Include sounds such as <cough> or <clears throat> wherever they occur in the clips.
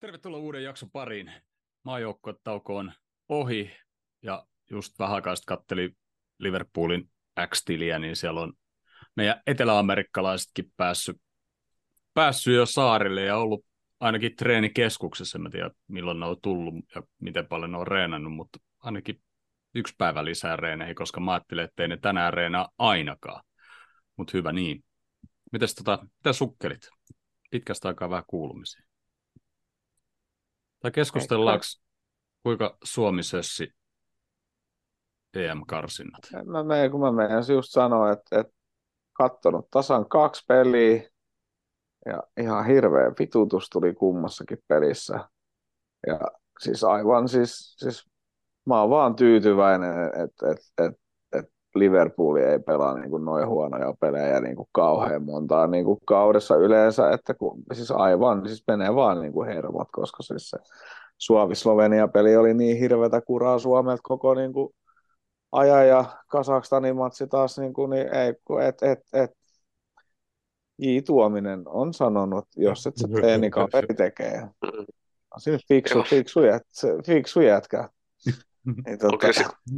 Tervetuloa uuden jakson pariin. Maajoukkuetauko on ohi ja just vähän aikaa katteli Liverpoolin X-tiliä, niin siellä on meidän eteläamerikkalaisetkin päässyt, päässyt jo saarille ja ollut ainakin treenikeskuksessa. En tiedä milloin ne on tullut ja miten paljon ne on reenannut, mutta ainakin yksi päivä lisää reeneihin, koska mä ajattelin, että ei ne tänään reenaa ainakaan. Mutta hyvä niin. Mites tota, mitä sukkelit? Pitkästä aikaa vähän kuulumisia. Tai keskustellaanko, kuinka Suomi sössi EM-karsinnat? Mä menen, kun mä menen just sanoa, että, että kattonut tasan kaksi peliä ja ihan hirveä vitutus tuli kummassakin pelissä. Ja siis aivan siis, siis mä oon vaan tyytyväinen, että, että, että Liverpool ei pelaa niin kuin noin huonoja pelejä niin kuin kauhean montaa niin kuin kaudessa yleensä, että kun, siis aivan, siis menee vaan niin kuin hermot, koska siis se Suovi-Slovenia-peli oli niin hirveätä kuraa Suomelta koko niin kuin ajan ja Kasakstanin matsi taas, niin, kuin, niin ei, et, et, et, J. Tuominen on sanonut, jos et se tee, niin kaveri tekee. Siinä fiksu, fiksu, jät, fiksu jätkä. <laughs> Niin, tota...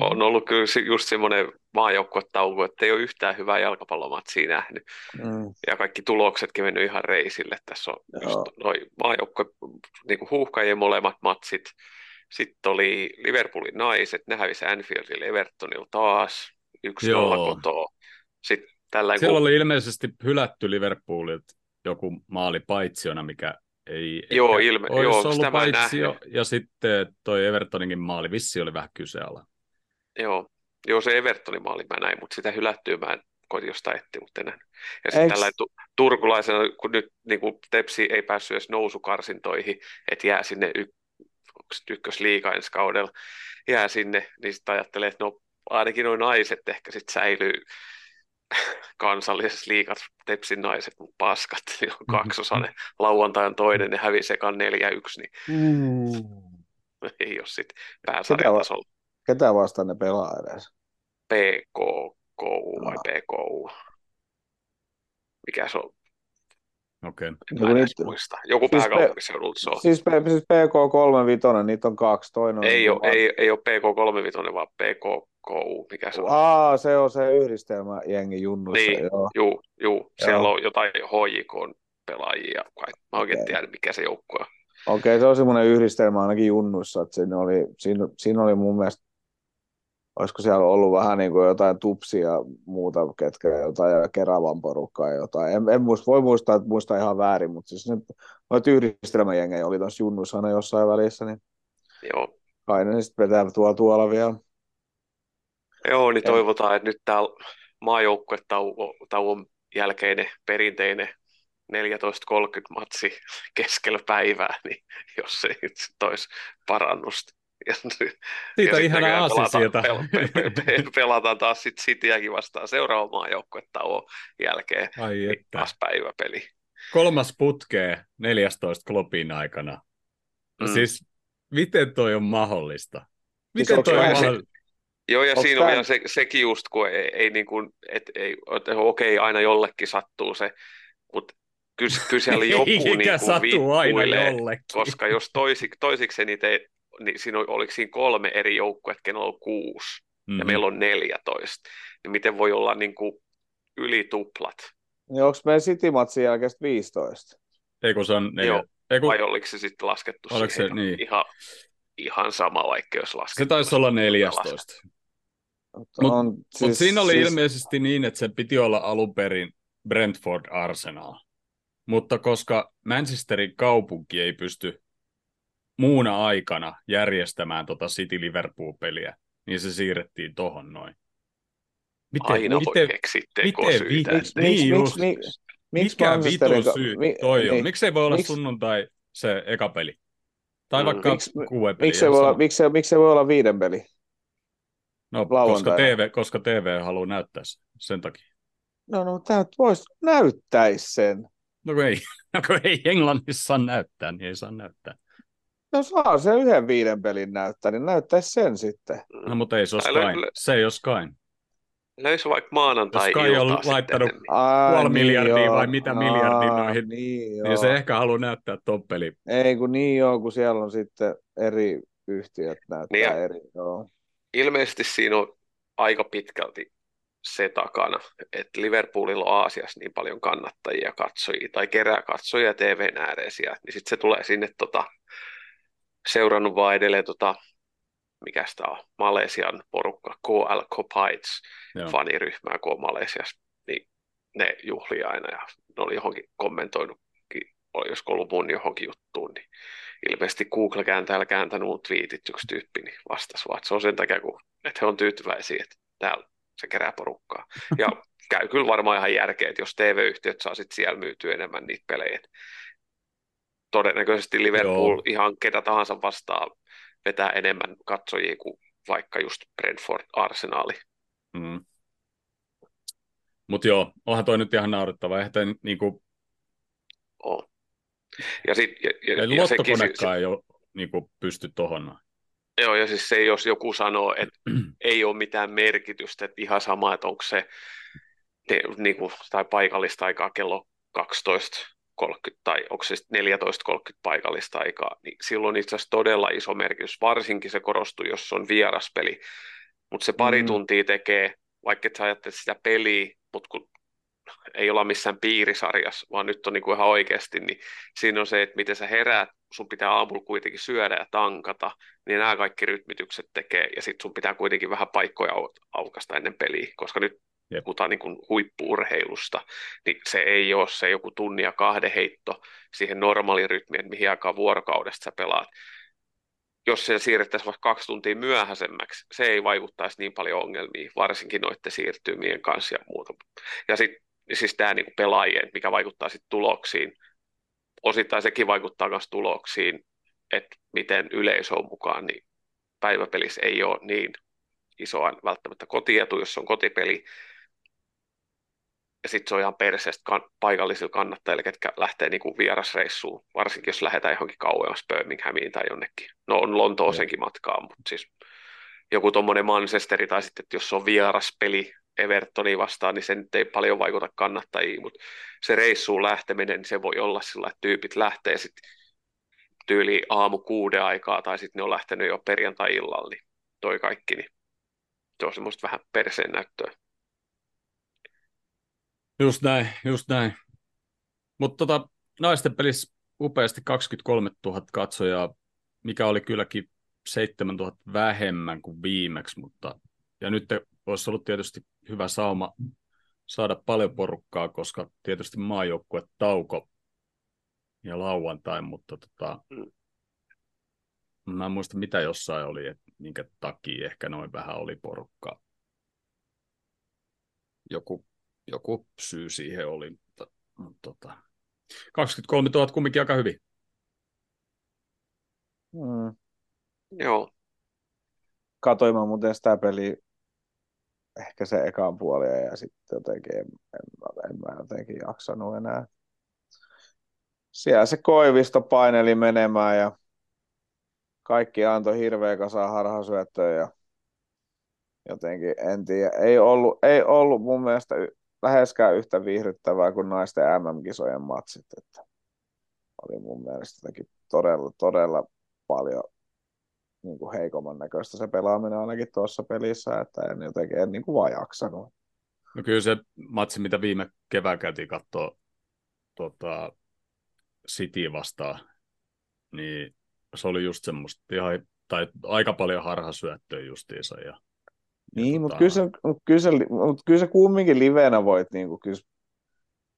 on, on ollut kyllä just semmoinen maajoukkuetauko, että ei ole yhtään hyvää jalkapallomatsia nähnyt. Mm. Ja kaikki tuloksetkin mennyt ihan reisille. Tässä on just noi maajoukkue, niin kuin huuhkajien molemmat matsit. Sitten oli Liverpoolin naiset, ne hävisi Anfieldille Evertonilla taas, yksi nolla kotoa. Sitten tällä Siellä kun... oli ilmeisesti hylätty Liverpoolilta joku maali paitsiona, mikä ei joo, ilme, olisi joo, ollut sitä paitsio, ja sitten toi Evertoninkin maali vissi oli vähän kyseala. Joo, joo se Evertonin maali mä näin, mutta sitä hylättyä mä en koitin jostain etsiä, mutta enää. Ja sitten tällä tu- turkulaisena, kun nyt niin kuin Tepsi ei päässyt edes nousukarsintoihin, että jää sinne y- ykkösliiga ensi kaudella, jää sinne, niin sitten ajattelee, että no ainakin noin naiset ehkä sitten säilyy kansallisessa liikat Tepsin naiset, mutta paskat, <laughs> niin on kaksosainen. Lauantai on toinen, ne hävisi ekan 4-1, niin mm. <laughs> ei ole sitten pääsarjatasolla. Ketä, ketä vastaan ne pelaa edes? PKK vai no. PKU? Mikä se on? Okei. Okay. Mä en muista. Joku siis pääkaupunkiseudulta se on. Siis, siis PK35, niitä on kaksi. Toinen ei, on ole, ei, ei ole PK35, vaan PK KU, mikä se on? Aa, se on se yhdistelmä jengi junnuissa. Niin, joo. Juu, juu. siellä joo. on jotain HJK pelaajia. Mä oikein okay. tiedä, mikä se joukkue on. Okei, okay, se on semmoinen yhdistelmä ainakin junnuissa, että siinä oli, siinä, siinä oli mun mielestä, olisiko siellä ollut vähän niin kuin jotain tupsia ja muuta, ketkä jotain ja Keravan porukkaa jotain. En, en muista, voi muistaa, että muista ihan väärin, mutta siis nyt noita yhdistelmäjengejä oli tuossa junnuissa aina jossain välissä, niin Joo. kai ne sitten vetää tuolla, tuolla vielä. Joo, niin toivotaan, että nyt täällä maajoukkuetauon jälkeinen perinteinen 14.30 matsi keskellä päivää, niin jos se nyt olisi parannusta. Ja, Siitä ja ihan aasisiota. Pelataan, pel, pelataan taas sitten Cityäkin vastaan seuraavan maajoukkuetauon jälkeen. Ai niin että. Taas päiväpeli. Kolmas putkee 14 klopin aikana. Mm. Siis miten toi on mahdollista? Miten siis toi on mahdollista? Joo, ja Onks siinä on vielä se, sekin just, kun ei, ei niin kuin, et, ei, että okei, aina jollekin sattuu se, mutta kyllä, kyllä siellä <laughs> joku niin kuin aina jollekin. koska jos toisik, toisiksi niitä ei, niin siinä oli, oliko siinä kolme eri joukkuetta, kenellä on kuusi, mm-hmm. ja meillä on 14, niin miten voi olla niin kuin yli tuplat? Niin onko meidän City-matsin jälkeen 15? Ei kun se on neljä. Joo, Ei, kun... vai oliko se sitten laskettu oliko siihen? Se, niin. ihan, ihan sama, vaikka jos laskettu. Se taisi olla 14. Mutta mut, siis, mut siinä oli siis... ilmeisesti niin, että se piti olla alun perin Brentford Arsenal. Mutta koska Manchesterin kaupunki ei pysty muuna aikana järjestämään tota City Liverpool-peliä, niin se siirrettiin tohon noin. Miten, Aina miten, voi keksiä tekosyitä. Miksi, niin just, miksi, miksi mikä vitun syy mi, toi mi, on? Miksei voi olla miksi, sunnuntai se eka peli? Tai mm, vaikka miksi, kuue peli. Miksi se, voi olla, miksi, miksi se voi olla viiden peli? No, koska TV, koska TV haluaa näyttää sen, sen takia. No, no tämä voisi näyttäisi sen. No kun ei, <laughs> no kun ei Englannissa saa näyttää, niin ei saa näyttää. No saa se yhden viiden pelin näyttää, niin näyttäisi sen sitten. No mutta ei se ole Sky. Se ei ole Sky. Löysi vaikka maanantai Jos Kai on laittanut sitten. puoli niin miljardia joo. vai mitä miljardia noihin, niin, niin se ehkä haluaa näyttää toppeli. Ei kun niin joo, kun siellä on sitten eri yhtiöt näyttää niin eri. Joo. Ilmeisesti siinä on aika pitkälti se takana, että Liverpoolilla on Aasiassa niin paljon kannattajia katsojia tai kerää katsojia TVn ääreisiä, niin sitten se tulee sinne tota, seurannut vaan edelleen tota, mikä sitä on, Malesian porukka, KL Copites faniryhmää, kun on Malesiassa, niin ne juhlia aina ja ne oli johonkin kommentoinutkin, olisiko ollut mun johonkin juttuun, niin ilmeisesti Google-kääntäjällä kääntänyt mun tweetit yksi tyyppi, niin vastasi vaan, että se on sen takia, kun, että he on tyytyväisiä, että täällä se kerää porukkaa. Ja <laughs> käy kyllä varmaan ihan järkeä, että jos TV-yhtiöt saa sitten siellä myytyä enemmän niitä pelejä. Todennäköisesti Liverpool Joo. ihan ketä tahansa vastaa vetää enemmän katsojia kuin vaikka just Brentford Arsenaali. Mm. Mutta joo, onhan toi nyt ihan naurettava. Eihän niinku... Oh. Ja, sit, ja, ja, ja lottokonekaan ei ole niinku, pysty tuohon. Joo, ja siis se, jos joku sanoo, että <clears throat> ei ole mitään merkitystä, että ihan sama, että onko se te, niin kuin, tai paikallista aikaa kello 12 30 tai onko se 14.30 paikallista aikaa, niin silloin itse asiassa todella iso merkitys, varsinkin se korostuu, jos on vieraspeli, mutta se pari mm. tuntia tekee, vaikka et sä ajattelet sitä peliä, mutta kun ei olla missään piirisarjassa, vaan nyt on niinku ihan oikeasti, niin siinä on se, että miten sä heräät, sun pitää aamulla kuitenkin syödä ja tankata, niin nämä kaikki rytmitykset tekee, ja sitten sun pitää kuitenkin vähän paikkoja aukasta ennen peliä, koska nyt Jep. puhutaan niin huippuurheilusta, niin se ei ole se joku tunnia kahden heitto siihen normaalirytmiin, mihin aikaan vuorokaudesta sä pelaat. Jos se siirrettäisiin vaikka kaksi tuntia myöhäisemmäksi, se ei vaikuttaisi niin paljon ongelmiin, varsinkin noiden siirtymien kanssa ja muuta. Ja sitten siis tämä niin pelaajien, mikä vaikuttaa sitten tuloksiin, osittain sekin vaikuttaa myös tuloksiin, että miten yleisö on mukaan, niin päiväpelissä ei ole niin isoa välttämättä kotietu, jos on kotipeli, ja sitten se on ihan perseestä kan- paikallisilla kannattajilla, ketkä lähtee niinku vierasreissuun, varsinkin jos lähdetään johonkin kauemmas Birminghamiin tai jonnekin. No on Lontoosenkin matkaa, mutta siis joku tuommoinen Manchesteri tai sitten, että jos on vieraspeli Evertoni vastaan, niin se nyt ei paljon vaikuta kannattajiin, mutta se reissuun lähteminen, niin se voi olla sillä, että tyypit lähtee sitten tyyli aamu kuuden aikaa tai sitten ne on lähtenyt jo perjantai-illalla, niin toi kaikki, niin se on semmoista vähän perseen näyttöä. Just näin, just näin. Mutta tota, naisten pelissä upeasti 23 000 katsojaa, mikä oli kylläkin 7 000 vähemmän kuin viimeksi, mutta ja nyt olisi ollut tietysti hyvä sauma saada paljon porukkaa, koska tietysti maajoukkue tauko ja lauantai, mutta tota, mä en muista mitä jossain oli, että minkä takia ehkä noin vähän oli porukkaa. Joku joku syy siihen oli, mutta, mutta tota, 23 000 kumminkin aika hyvin. Mm. Joo. Katoin mä muuten sitä peliä ehkä se ekan puolia ja sitten jotenkin en, en, en mä jotenkin jaksanut enää. Siellä se Koivisto paineli menemään ja kaikki antoi hirveä kasa harhasyöttöä ja jotenkin en tiedä, ei ollut, ei ollut mun mielestä läheskään yhtä viihdyttävää kuin naisten MM-kisojen matsit. Että oli mun mielestä jotenkin todella, todella paljon niin kuin heikomman näköistä se pelaaminen ainakin tuossa pelissä, että en jotenkin en niin kuin vaan jaksanut. No kyllä se matsi, mitä viime kevään käytiin katsoa tota, City vastaan, niin se oli just semmoista ihan, tai aika paljon harhasyöttöä justiinsa ja niin, tota... mutta kyllä, se, mut kyllä, se, mut kyllä se kumminkin liveenä voit, niin kuin, kyllä,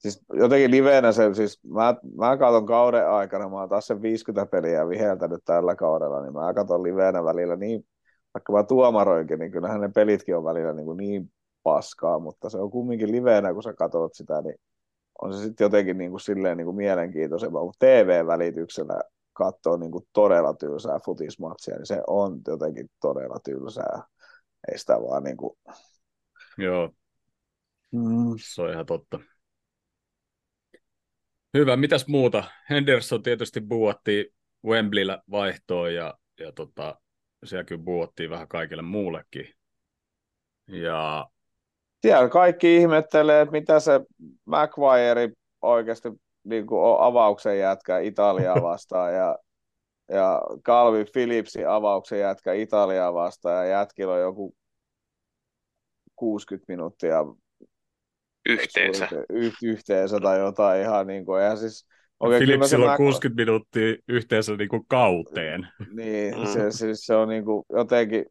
siis jotenkin liveenä se, siis mä, mä katson kauden aikana, mä oon taas sen 50 peliä viheltänyt tällä kaudella, niin mä katson liveenä välillä niin, vaikka mä tuomaroinkin, niin kyllähän ne pelitkin on välillä niin, kuin niin paskaa, mutta se on kumminkin liveenä, kun sä katsot sitä, niin on se sitten jotenkin niin kuin silleen niin kuin mielenkiintoisempaa, mutta TV-välityksellä katsoo niin kuin todella tylsää futismatsia, niin se on jotenkin todella tylsää ei sitä vaan niin kuin... Joo, mm. se on ihan totta. Hyvä, mitäs muuta? Henderson tietysti buotti Wembleyllä vaihtoon ja, ja tota, siellä kyllä buottiin vähän kaikille muullekin. Ja Siellä kaikki ihmettelee, että mitä se McVire oikeasti niin kuin avauksen jätkä Italiaa <laughs> vastaan ja, ja Calvin Phillipsin avauksen jätkä Italiaa vastaan ja jätkillä on joku 60 minuuttia yhteensä. Y- yhteensä tai jotain ihan niin kuin, ja siis Okay, Philipsillä on 60 minuuttia yhteensä niin kuin kauteen. Niin, mm. se, se, se on niin kuin jotenkin,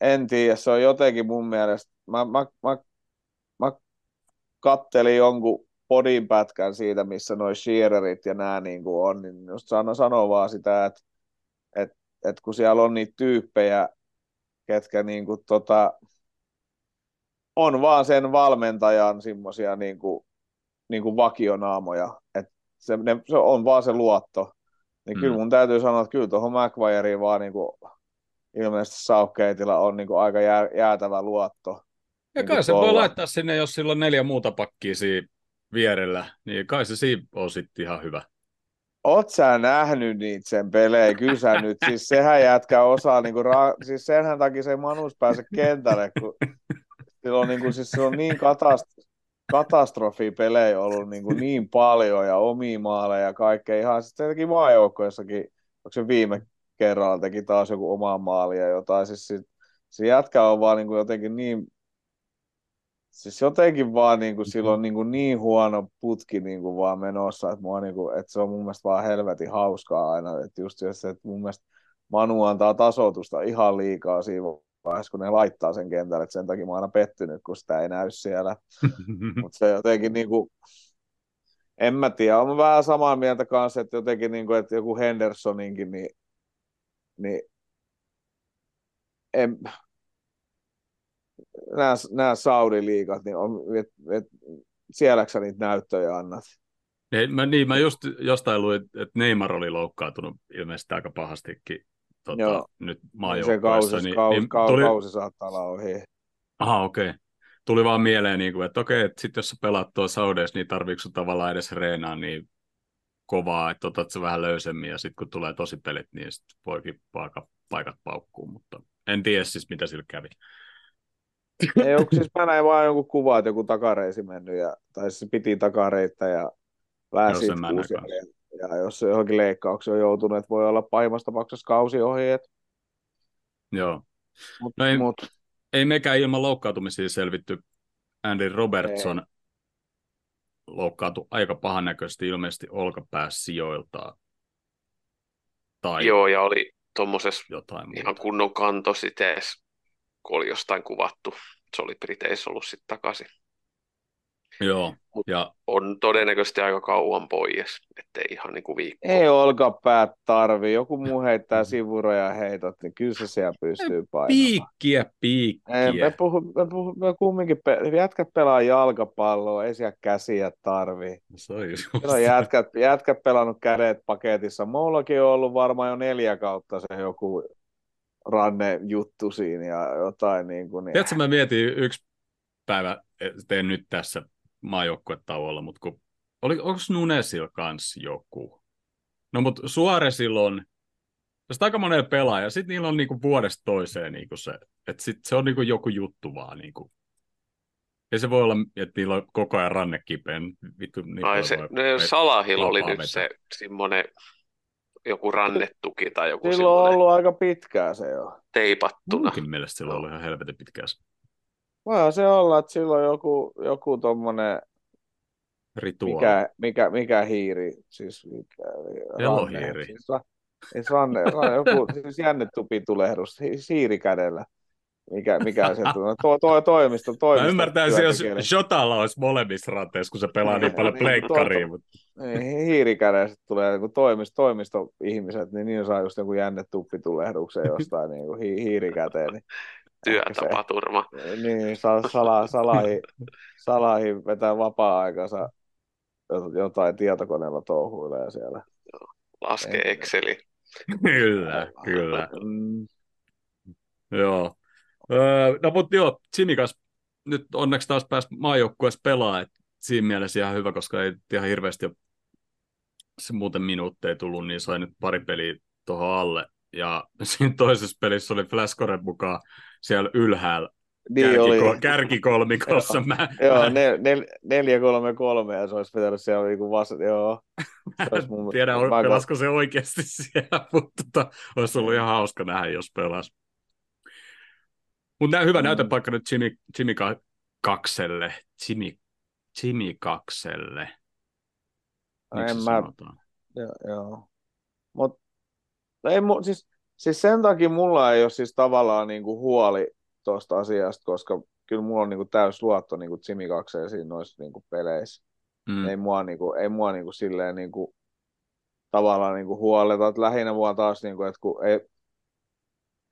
en tiedä, se on jotenkin mun mielestä, mä, mä, mä, mä kattelin jonkun podin pätkän siitä, missä noin Shearerit ja nämä niin kuin on, niin just sano, sanoo vaan sitä, että, että, että kun siellä on niitä tyyppejä, ketkä niin kuin tota, on vaan sen valmentajan semmoisia niin kuin, niin kuin vakionaamoja, että se, ne, se on vaan se luotto. Niin mm. kyllä mun täytyy sanoa, että kyllä tuohon McVireen vaan niin kuin, ilmeisesti Southgateilla on niin kuin aika jää, jäätävä luotto. Ja niin kai se voi laittaa sinne, jos sillä on neljä muuta pakkia siinä vierellä, niin kai se siinä on sitten ihan hyvä. Oot sä nähnyt niitä sen pelejä? Kyllä sä nyt, siis sehän jätkä osaa, niin kuin ra- siis senhän takia se Manus pääse kentälle, kun sillä on, niin, kuin, siis on niin katast- katastrofipelejä ollut niin, kuin niin paljon ja omia maaleja ja kaikkea. Ihan sitten teki maajoukkoissakin, onko se viime kerralla teki taas joku oma maali ja jotain. Siis sit, se jätkä on vaan niin kuin jotenkin niin siis jotenkin vaan niin kuin, silloin niin, kuin niin huono putki niin kuin vaan menossa, että, mua, niin kuin, että se on mun mielestä vaan helvetin hauskaa aina, että just se, että mun mielestä Manu antaa tasotusta ihan liikaa siinä vaiheessa, kun ne laittaa sen kentälle, että sen takia mä oon aina pettynyt, kun sitä ei näy siellä. <laughs> Mutta se jotenkin niin kuin, en mä tiedä, on vähän samaa mieltä kanssa, että jotenkin niin kuin, että joku Hendersoninkin, niin, niin en, nämä, nämä Saudi-liigat, niin on, et, et, sielläkö sä niitä näyttöjä annat? Ei, mä, niin, mä just jostain luin, että Neymar oli loukkaantunut ilmeisesti aika pahastikin tota, Joo. nyt maajoukkueessa. Niin, kausi, niin, kausi, tuli... kausi saattaa olla ohi. Aha, okei. Okay. Tuli vaan mieleen, niin kuin, että okei, että sit jos sä pelaat tuolla Saudeissa, niin tarviiko tavallaan edes reenaa niin kovaa, että otat se vähän löysemmin, ja sitten kun tulee tosi pelit, niin sit voikin paika, paikat paukkuu, mutta en tiedä siis, mitä sillä kävi. Ei, onko siis mä näin vaan joku kuva, että joku takareisi mennyt, ja, tai siis piti takareita ja vähän ja, ja jos se johonkin leikkaukseen on joutunut, että voi olla pahimmassa tapauksessa kausi ohi. Et... Joo. Mut, no ei, mut... ei mekään ilman loukkaantumisia selvitty. Andy Robertson ei. loukkaantui aika pahannäköisesti ilmeisesti olkapäässä sijoiltaan. Tai Joo, ja oli tuommoisessa ihan kunnon kanto sitten kun oli jostain kuvattu. Se oli Briteissä ollut sitten takaisin. Joo. Mut ja... On todennäköisesti aika kauan pois, ettei ihan niin kuin viikko. Ei olkapäät tarvii. Joku muu heittää sivuroja heitot, niin kyllä se siellä pystyy painamaan. Piikkiä, piikkiä. Ei, me, puhu, me, puhu, me kumminkin, pe- jätkät pelaa jalkapalloa, ei siellä käsiä tarvii. Se on just on jätkät, jätkät pelannut kädet paketissa. Mullakin on ollut varmaan jo neljä kautta se joku ranne juttu siinä ja jotain niin kuin. Niin... Tiedätkö, mä mietin yksi päivä, teen nyt tässä maajoukkuetauolla, mutta kun, oli, onko Nunesilla kanssa joku? No mutta Suoresilla on, jos aika monella pelaaja, sitten niillä on niinku vuodesta toiseen niinku se, että sit se on niinku joku juttu vaan. Niinku. Ja se voi olla, että niillä on koko ajan ranne kipeä. Vittu, Ai se, no, Salahilla oli nyt vetää. se semmoinen joku rannetuki tai joku Silloin on ollut aika pitkää se jo. Teipattuna. Munkin mielestä silloin oli ihan helvetin pitkää se. Voihan se olla, että silloin joku, joku tommonen Rituaali. Mikä, mikä, mikä hiiri, siis mikä, Elohiiri. Siis, siis ranne, ranne, joku <laughs> siis jännetupitulehdus, hiiri kädellä. Mikä, mikä se to, to, toimisto, toimisto. Mä ymmärtäisin, jos Jotalla olisi molemmissa ranteissa, kun se pelaa niin paljon niin, pleikkariin. Mutta... Niin, hiirikädessä tulee niin toimisto, toimistoihmiset, niin niin saa just joku jännetuppitulehdukseen jostain niin kuin hi, hiirikäteen. Niin Työtapaturma. Se, niin, sala, salahi, salahi vetää vapaa-aikansa jotain tietokoneella touhuilee siellä. Laske Exceli. kyllä, kyllä. Mm. Joo. Öö, no mutta joo, Simikas nyt onneksi taas pääsi maajoukkueessa pelaa, että siinä mielessä ihan hyvä, koska ei ihan hirveästi se muuten minuutteja tullut, niin sai nyt pari peliä tuohon alle. Ja <laughs> siinä toisessa pelissä oli Flaskoren mukaan siellä ylhäällä niin kärki, oli. <laughs> kärkikolmikossa. mä, joo, mä... Ne, nel, neljä, kolme, kolme, ja se olisi pitänyt siellä niinku vasta, joo. <laughs> Se mun... tiedä, mä... pelasko se oikeasti <laughs> siellä, mutta tota, olisi ollut ihan hauska nähdä, jos pelas. Mutta hyvä mm. näytepaikka nyt Jimmy, Jimmy Kakselle. Jimmy, Jimmy Kakselle. Miksi en mä... Joo, joo. Mut, ei, mu, siis, siis sen takia mulla ei ole siis tavallaan niinku huoli tuosta asiasta, koska kyllä mulla on niinku täys luotto niinku Jimmy Kakseen siinä noissa niinku peleissä. Mm. Ei mua, niinku, ei mua niinku silleen niinku, tavallaan niinku huoleta. Et lähinnä mua taas, niinku, että kun ei,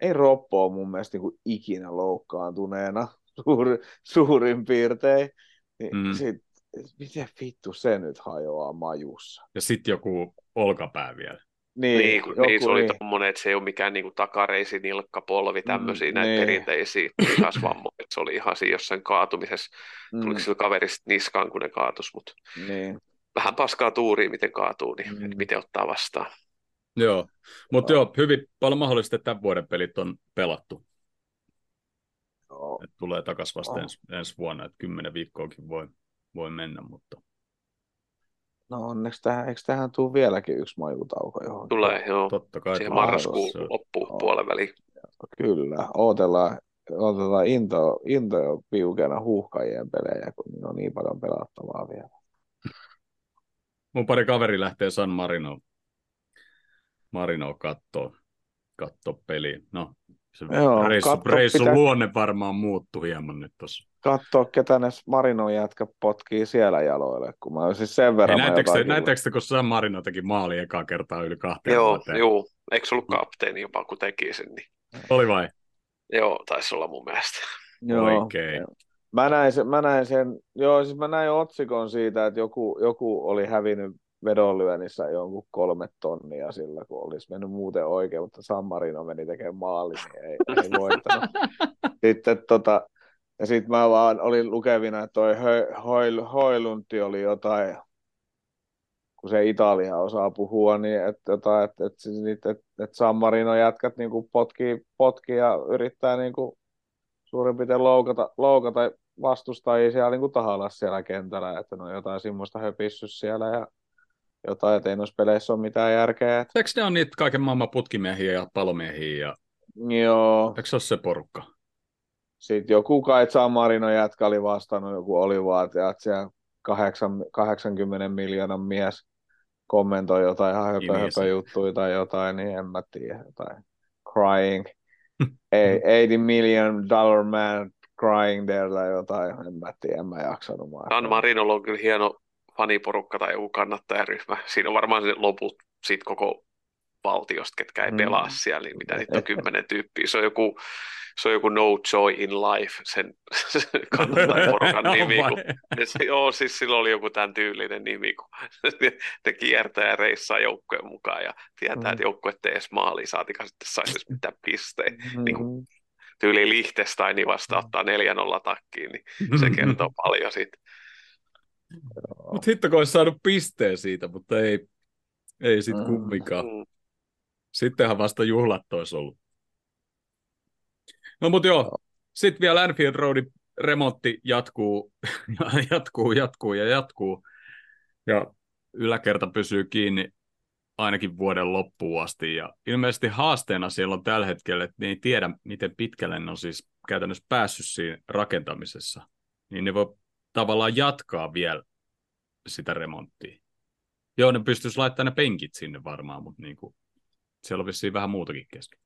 ei Roppo ole mun mielestä niinku ikinä loukkaantuneena <laughs> suur, suurin piirtein. Niin mm. sit, miten vittu se nyt hajoaa majussa? Ja sitten joku olkapää vielä. Niin, niin, joku, niin se oli niin. tommonen, että se ei ole mikään niin kuin takareisi, nilkka, polvi, tämmöisiä mm, näitä niin. perinteisiä lihasvammoja. Se oli ihan siinä jossain kaatumisessa. Mm. Tuliko sillä kaverista niskaan, kun ne kaatus, mutta niin. vähän paskaa tuuria, miten kaatuu, niin mm. miten ottaa vastaan. Joo, mutta joo, hyvin paljon mahdollista, että tämän vuoden pelit on pelattu. Joo. Et tulee takaisin vasta ens, ensi vuonna, että kymmenen viikkoakin voi, voi mennä, mutta No onneksi tähän, eikö tähän tule vieläkin yksi majutauko johon? Tulee, joo. Totta kai. Siihen marraskuun loppuun no. puolen väliin. Kyllä, odotellaan, odotellaan into, into piukena huuhkajien pelejä, kun on niin paljon pelattavaa vielä. Mun pari kaveri lähtee San Marino, Marino kattoo, kattoo peliä. No, se Joo, reissu, reissun pitää... luonne varmaan muuttuu hieman nyt tuossa katsoa, ketä ne Marinon jätkä potkii siellä jaloille, kun mä siis sen verran... Hei, näettekö, te, kun San Marino teki maali ekaa kertaa yli kahteen Joo, vuoteen? joo. Eikö ollut kapteeni jopa, kun teki sen? Niin... Oli vai? Joo, taisi olla mun mielestä. Joo. Oikein. Mä näin, sen, mä näin sen, joo, siis mä näin otsikon siitä, että joku, joku oli hävinnyt vedonlyönnissä jonkun kolme tonnia sillä, kun olisi mennyt muuten oikein, mutta San Marino meni tekemään maali, niin ei, ei voittanut. <laughs> Sitten tota, ja sitten mä vaan olin lukevina, että toi Hoil, Hoilunti oli jotain, kun se Italia osaa puhua, niin että jotain, että, että, että, että, että San Marino jätkät niin kuin potkii, potkii ja yrittää niin kuin suurin piirtein loukata, loukata vastustajia siellä niin kuin tahalla siellä kentällä, että ne on jotain semmoista höpissyt siellä ja jotain, että ei noissa peleissä ole mitään järkeä. Että... Eikö ne on niitä kaiken maailman putkimiehiä ja palomiehiä? Ja... Joo. Eikö se ole se porukka? Sitten joku kai San Marino jätkä oli vastannut, joku oli vaan, että siellä 80 miljoonan mies kommentoi jotain ihan höpö, höpö juttuja tai jotain, niin en mä tiedä, jotain crying, <laughs> 80 million dollar man crying there tai jotain, en mä tiedä, en mä jaksanut. San Marinolla on kyllä hieno faniporukka tai joku kannattajaryhmä. Siinä on varmaan se loput siitä koko valtiosta, ketkä ei mm. pelaa siellä, niin mitä niitä on <laughs> kymmenen tyyppiä. Se on joku se on joku No Joy in Life, sen, <laughs> <laughs> sen kannattajaporukan nimi. Kun, se, joo, siis sillä oli joku tämän tyylinen nimi, kun ne kiertää ja reissaa joukkojen mukaan ja tietää, mm. että joukkue ei edes maaliin, saatika sitten saisi mitään pisteen. Mm. Niin kuin, tyyli Liechtensteinin vasta ottaa 4-0 takkiin, niin se kertoo paljon siitä. Mutta hitto, kun olisi saanut pisteen siitä, mutta ei, ei sitten mm. kumminkaan. Sittenhän vasta juhlat olisi ollut. No mutta joo, sitten vielä Anfield Roadin remontti jatkuu, <laughs> jatkuu, jatkuu ja jatkuu. Ja yläkerta pysyy kiinni ainakin vuoden loppuun asti. Ja ilmeisesti haasteena siellä on tällä hetkellä, että ne ei tiedä, miten pitkälle ne on siis käytännössä päässyt siinä rakentamisessa. Niin ne voi tavallaan jatkaa vielä sitä remonttia. Joo, ne pystyisi laittamaan ne penkit sinne varmaan, mutta niin kuin, siellä on vissiin vähän muutakin kesken.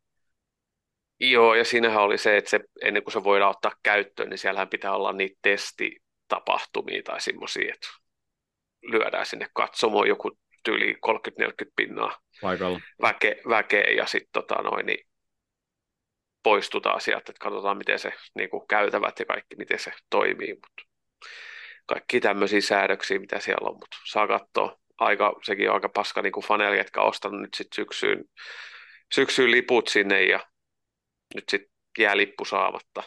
Joo, ja siinähän oli se, että se, ennen kuin se voidaan ottaa käyttöön, niin siellähän pitää olla niitä testitapahtumia tai semmoisia, että lyödään sinne katsomoon joku tyyli 30-40 pinnaa Paikalla. Väke, väkeä ja sitten tota noin, niin poistutaan sieltä, että katsotaan miten se niin kuin käytävät ja kaikki, miten se toimii, mutta kaikki tämmöisiä säädöksiä, mitä siellä on, mutta saa katsoa. Aika, sekin on aika paska niin kuin faneli, jotka on ostanut nyt sitten syksyyn, syksyyn liput sinne ja nyt sitten jää lippu saamatta.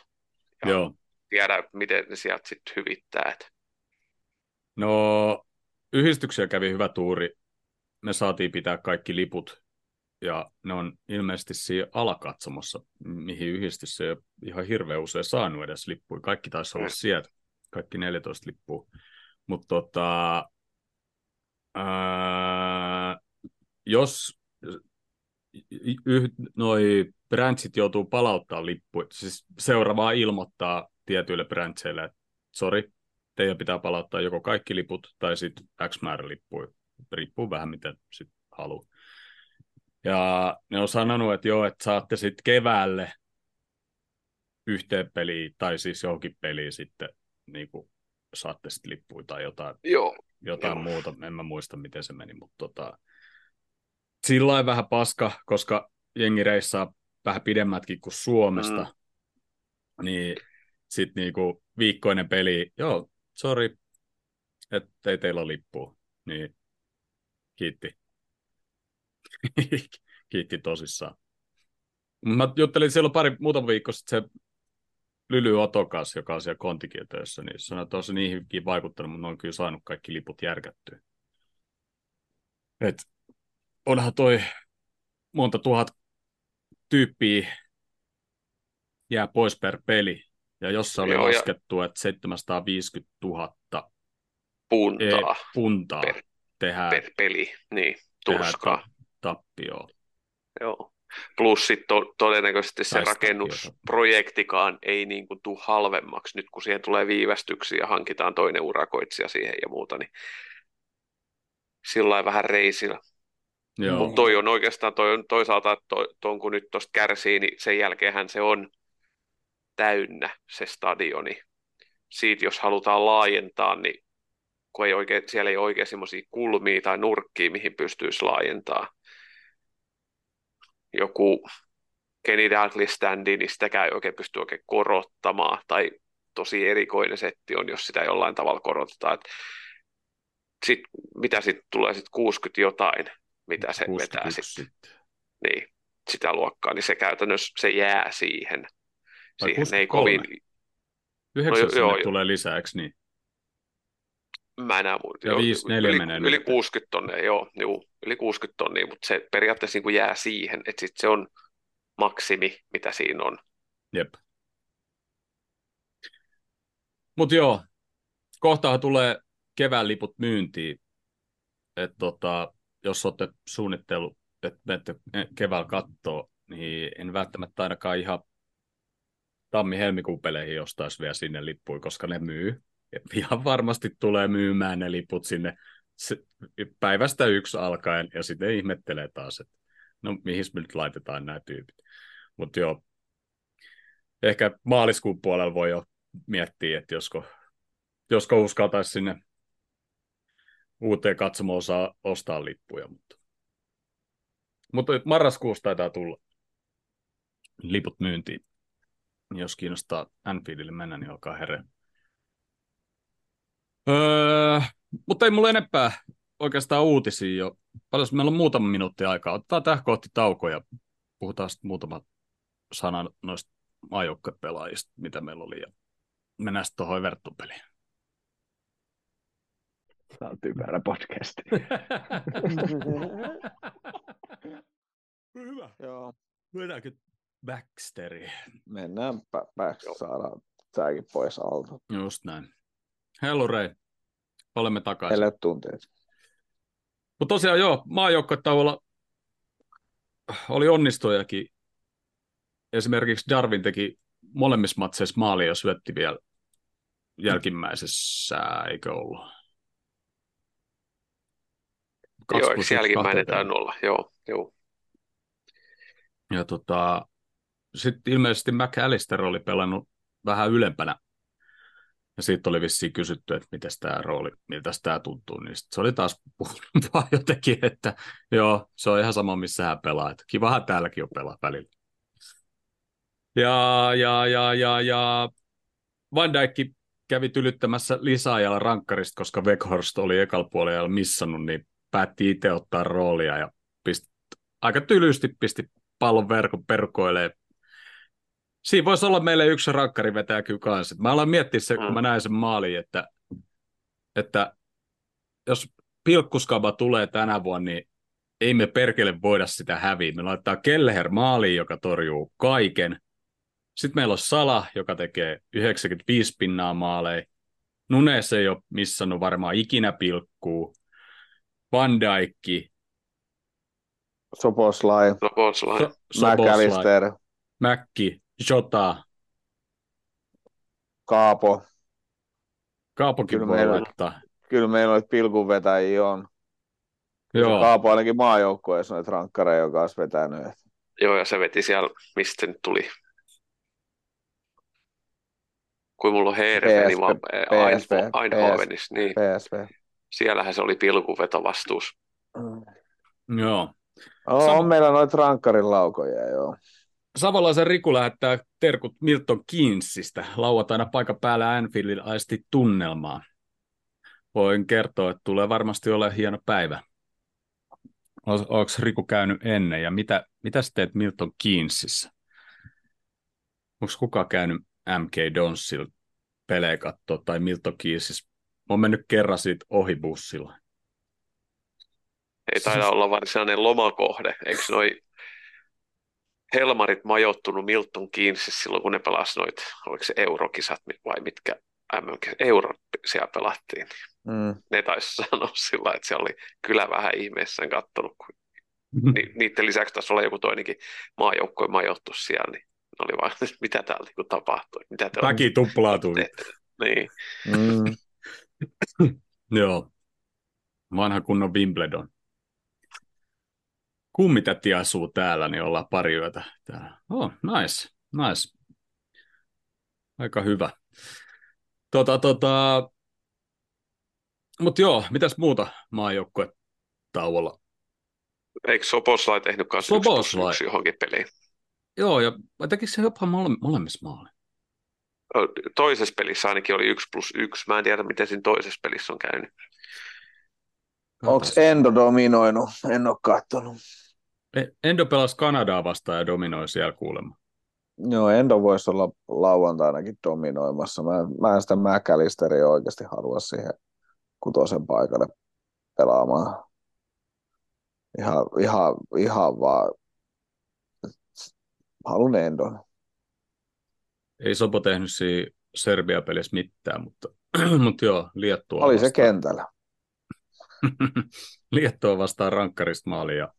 Ja Joo. tiedä, miten ne sieltä sitten hyvittää. Et. No, yhdistyksiä kävi hyvä tuuri. Me saatiin pitää kaikki liput ja ne on ilmeisesti siinä alakatsomossa, mihin yhdistys ei ole ihan hirveän usein saanut edes lippuja. Kaikki taisi olla mm. sieltä, kaikki 14 lippua. Mutta tota, jos yh, noi brändsit joutuu palauttaa lippuja, siis seuraavaa ilmoittaa tietyille brändseille, että sori, teidän pitää palauttaa joko kaikki liput tai sitten X määrä lippuja. Riippuu vähän, miten sitten haluaa. Ja ne on sanonut, että joo, että saatte sitten keväälle yhteen peliin, tai siis johonkin peliin sitten niin saatte sitten lippuja tai jotain, joo, jotain joo. muuta. En mä muista, miten se meni, mutta tota, sillä vähän paska, koska jengi reissaa vähän pidemmätkin kuin Suomesta, mm. niin sitten niinku viikkoinen peli, joo, sorry, että ei teillä ole lippua, niin kiitti. <laughs> kiitti tosissaan. Mä juttelin silloin pari muutama viikko sitten se Lyly Otokas, joka on siellä kontikieltöissä, niin sanoi, että on se niihinkin vaikuttanut, mutta ne on kyllä saanut kaikki liput järkättyä. Et onhan toi monta tuhat tyyppiä jää pois per peli. Ja jossa oli Joo, laskettu, ja... että 750 000 puntaa, e, puntaa per, tehdään, per peli, niin, turskaa. Ta- tappioon. Joo. Plus sitten to, todennäköisesti se rakennusprojektikaan ei niin kuin tule halvemmaksi nyt, kun siihen tulee viivästyksiä ja hankitaan toinen urakoitsija siihen ja muuta, niin sillä vähän reisillä. Mutta toi on oikeastaan, toi on toisaalta, että toi, toi, kun nyt tuosta kärsii, niin sen jälkeenhän se on täynnä se stadioni. Siitä jos halutaan laajentaa, niin kun ei oikein, siellä ei oikein semmoisia kulmia tai nurkkia, mihin pystyisi laajentaa. Joku Kenny Dalglish standi, niin sitäkään ei oikein pysty oikein korottamaan, tai tosi erikoinen setti on, jos sitä jollain tavalla korotetaan. Et sit, mitä sitten tulee sitten 60 jotain, mitä se vetää sitten. Niin, sitä luokkaa, niin se käytännössä se jää siihen. Vai siihen ei kovin... 9 no, joo, tulee lisäksi, niin? Mä enää muuta. Ja 5, 4 yli, menee yli 60 tonnia, joo, joo, yli 60 tonnia, mutta se periaatteessa niin kuin jää siihen, että sit se on maksimi, mitä siinä on. Jep. Mutta joo, kohtaa tulee kevään liput myyntiin. Et tota, jos olette suunnittellut, että menette keväällä kattoon, niin en välttämättä ainakaan ihan tammi-helmikuun peleihin ostaisi vielä sinne lippuja, koska ne myy. Ihan varmasti tulee myymään ne liput sinne päivästä yksi alkaen, ja sitten ihmettelee taas, että no mihin me nyt laitetaan nämä tyypit. Mutta joo, ehkä maaliskuun puolella voi jo miettiä, että josko, josko uskaltaisi sinne uuteen katsomoon saa ostaa lippuja, mutta, mutta marraskuussa taitaa tulla liput myyntiin. Jos kiinnostaa Anfieldille mennä, niin olkaa herre. Öö, mutta ei mulla enempää oikeastaan uutisia jo. Paljon meillä on muutama minuutti aikaa. Otetaan tähän kohti tauko ja puhutaan sitten muutama sana noista maajoukkuepelaajista, mitä meillä oli. Ja mennään sitten tuohon verttupeliin. Tämä on typerä podcast. Hyvä. Joo. Mennäänkö Baxteri? Mennään Baxter, saadaan tämäkin pois alta. Just näin. Hello Ray. Olemme takaisin. Neljät tunteet. Mutta tosiaan joo, maajoukkotaululla oli onnistujakin. Esimerkiksi Darwin teki molemmissa matseissa maalia ja syötti vielä jälkimmäisessä, eikö ollut? Joo, eikö jälkimmäinen tainnut olla? Joo, joo. Ja tota, sitten ilmeisesti McAllister oli pelannut vähän ylempänä. Ja siitä oli vissiin kysytty, että miten tämä rooli, miltä tämä tuntuu. Niin se oli taas <laughs> vaan jotenkin, että joo, se on ihan sama, missä hän pelaa. Että kivahan täälläkin on pelaa välillä. Ja, ja, ja, ja, ja Van Dijk kävi tylyttämässä lisäajalla rankkarista, koska Weghorst oli ekalla puolella missannut, niin päätti itse ottaa roolia ja pisti, aika tylysti pisti pallon verkon perkoilee. Siinä voisi olla meille yksi rankkari vetää kyllä kanssa. Mä aloin miettiä se, kun mä mm. näin sen maaliin, että, että jos pilkkuskaba tulee tänä vuonna, niin ei me perkele voida sitä häviä. Me laittaa Kelleher maaliin, joka torjuu kaiken. Sitten meillä on Sala, joka tekee 95 pinnaa maaleja. Nunes ei ole missannut varmaan ikinä pilkkuu. Van Dijkki. Soposlai. Soposlai. So, McAllister. Mäkki. Jota. Kaapo. Kaapokin kyllä voi meillä, laittaa. Kyllä meillä noita pilkunvetäjiä on. Joo. Kaapo ainakin maajoukkueessa noita rankkareja, joka olisi vetänyt. Joo, ja se veti siellä, mistä nyt tuli. Kuin mulla on Heereven, niin PSV, Eindhovenissa, niin PSV. siellähän se oli pilkuveto vastuus. Mm. Joo. On, Sam- on meillä noita rankkarin laukoja, joo. Savolaisen Riku lähettää terkut Milton Kinsistä. Lauantaina paikan päällä Anfieldin aisti tunnelmaa. Voin kertoa, että tulee varmasti ole hieno päivä. Onko Riku käynyt ennen ja mitä, mitä teet Milton Keynesissä? Onko kukaan käynyt MK Donsilla pelejä katsoa tai Milton Keynesissä? Mä oon mennyt kerran siitä ohi bussilla. Ei taida olla varsinainen lomakohde. Eikö noi Helmarit majoittunut Milton Keynesissä silloin, kun ne pelasivat noit, oliko se eurokisat vai mitkä MM, euro siellä pelattiin. Mm. Ne taisi sanoa sillä, että se oli kyllä vähän ihmeessään kattonut, kun mm-hmm. ni, niiden lisäksi taisi olla joku toinenkin maajoukkoja majoittu siellä, niin ne oli vaan, <laughs> mitä täällä niin tapahtui. Mitä te Väki tuplaatui. Niin. Mm. <coughs> Joo. Vanha kunnon Wimbledon. Kummitäti asuu täällä, niin ollaan pari yötä täällä. Oh, nice, nice. Aika hyvä. Tota, tota, mutta joo, mitäs muuta maajoukkue tauolla? Eikö Soboslai tehnyt kanssa Soboslai. yksi johonkin peliin? Joo, ja tekikö se jopa mole, molemmissa maali? Toisessa pelissä ainakin oli yksi plus yksi. Mä en tiedä, miten siinä toisessa pelissä on käynyt. Onko Endo dominoinut? En ole katsonut. E, Endo pelasi Kanadaa vastaan ja dominoi siellä kuulemma. Joo, Endo voisi olla lauantainakin dominoimassa. Mä, mä en sitä McAllisteria oikeasti halua siihen kutosen paikalle pelaamaan. Ihan, ihan, ihan vaan halun Endon. Ei Sopo tehnyt siinä Serbia-pelissä mitään, mutta, <clears throat> mutta joo, Liettua Oli vastaan. se kentällä. <laughs> Liettua vastaan rankkarista maali ja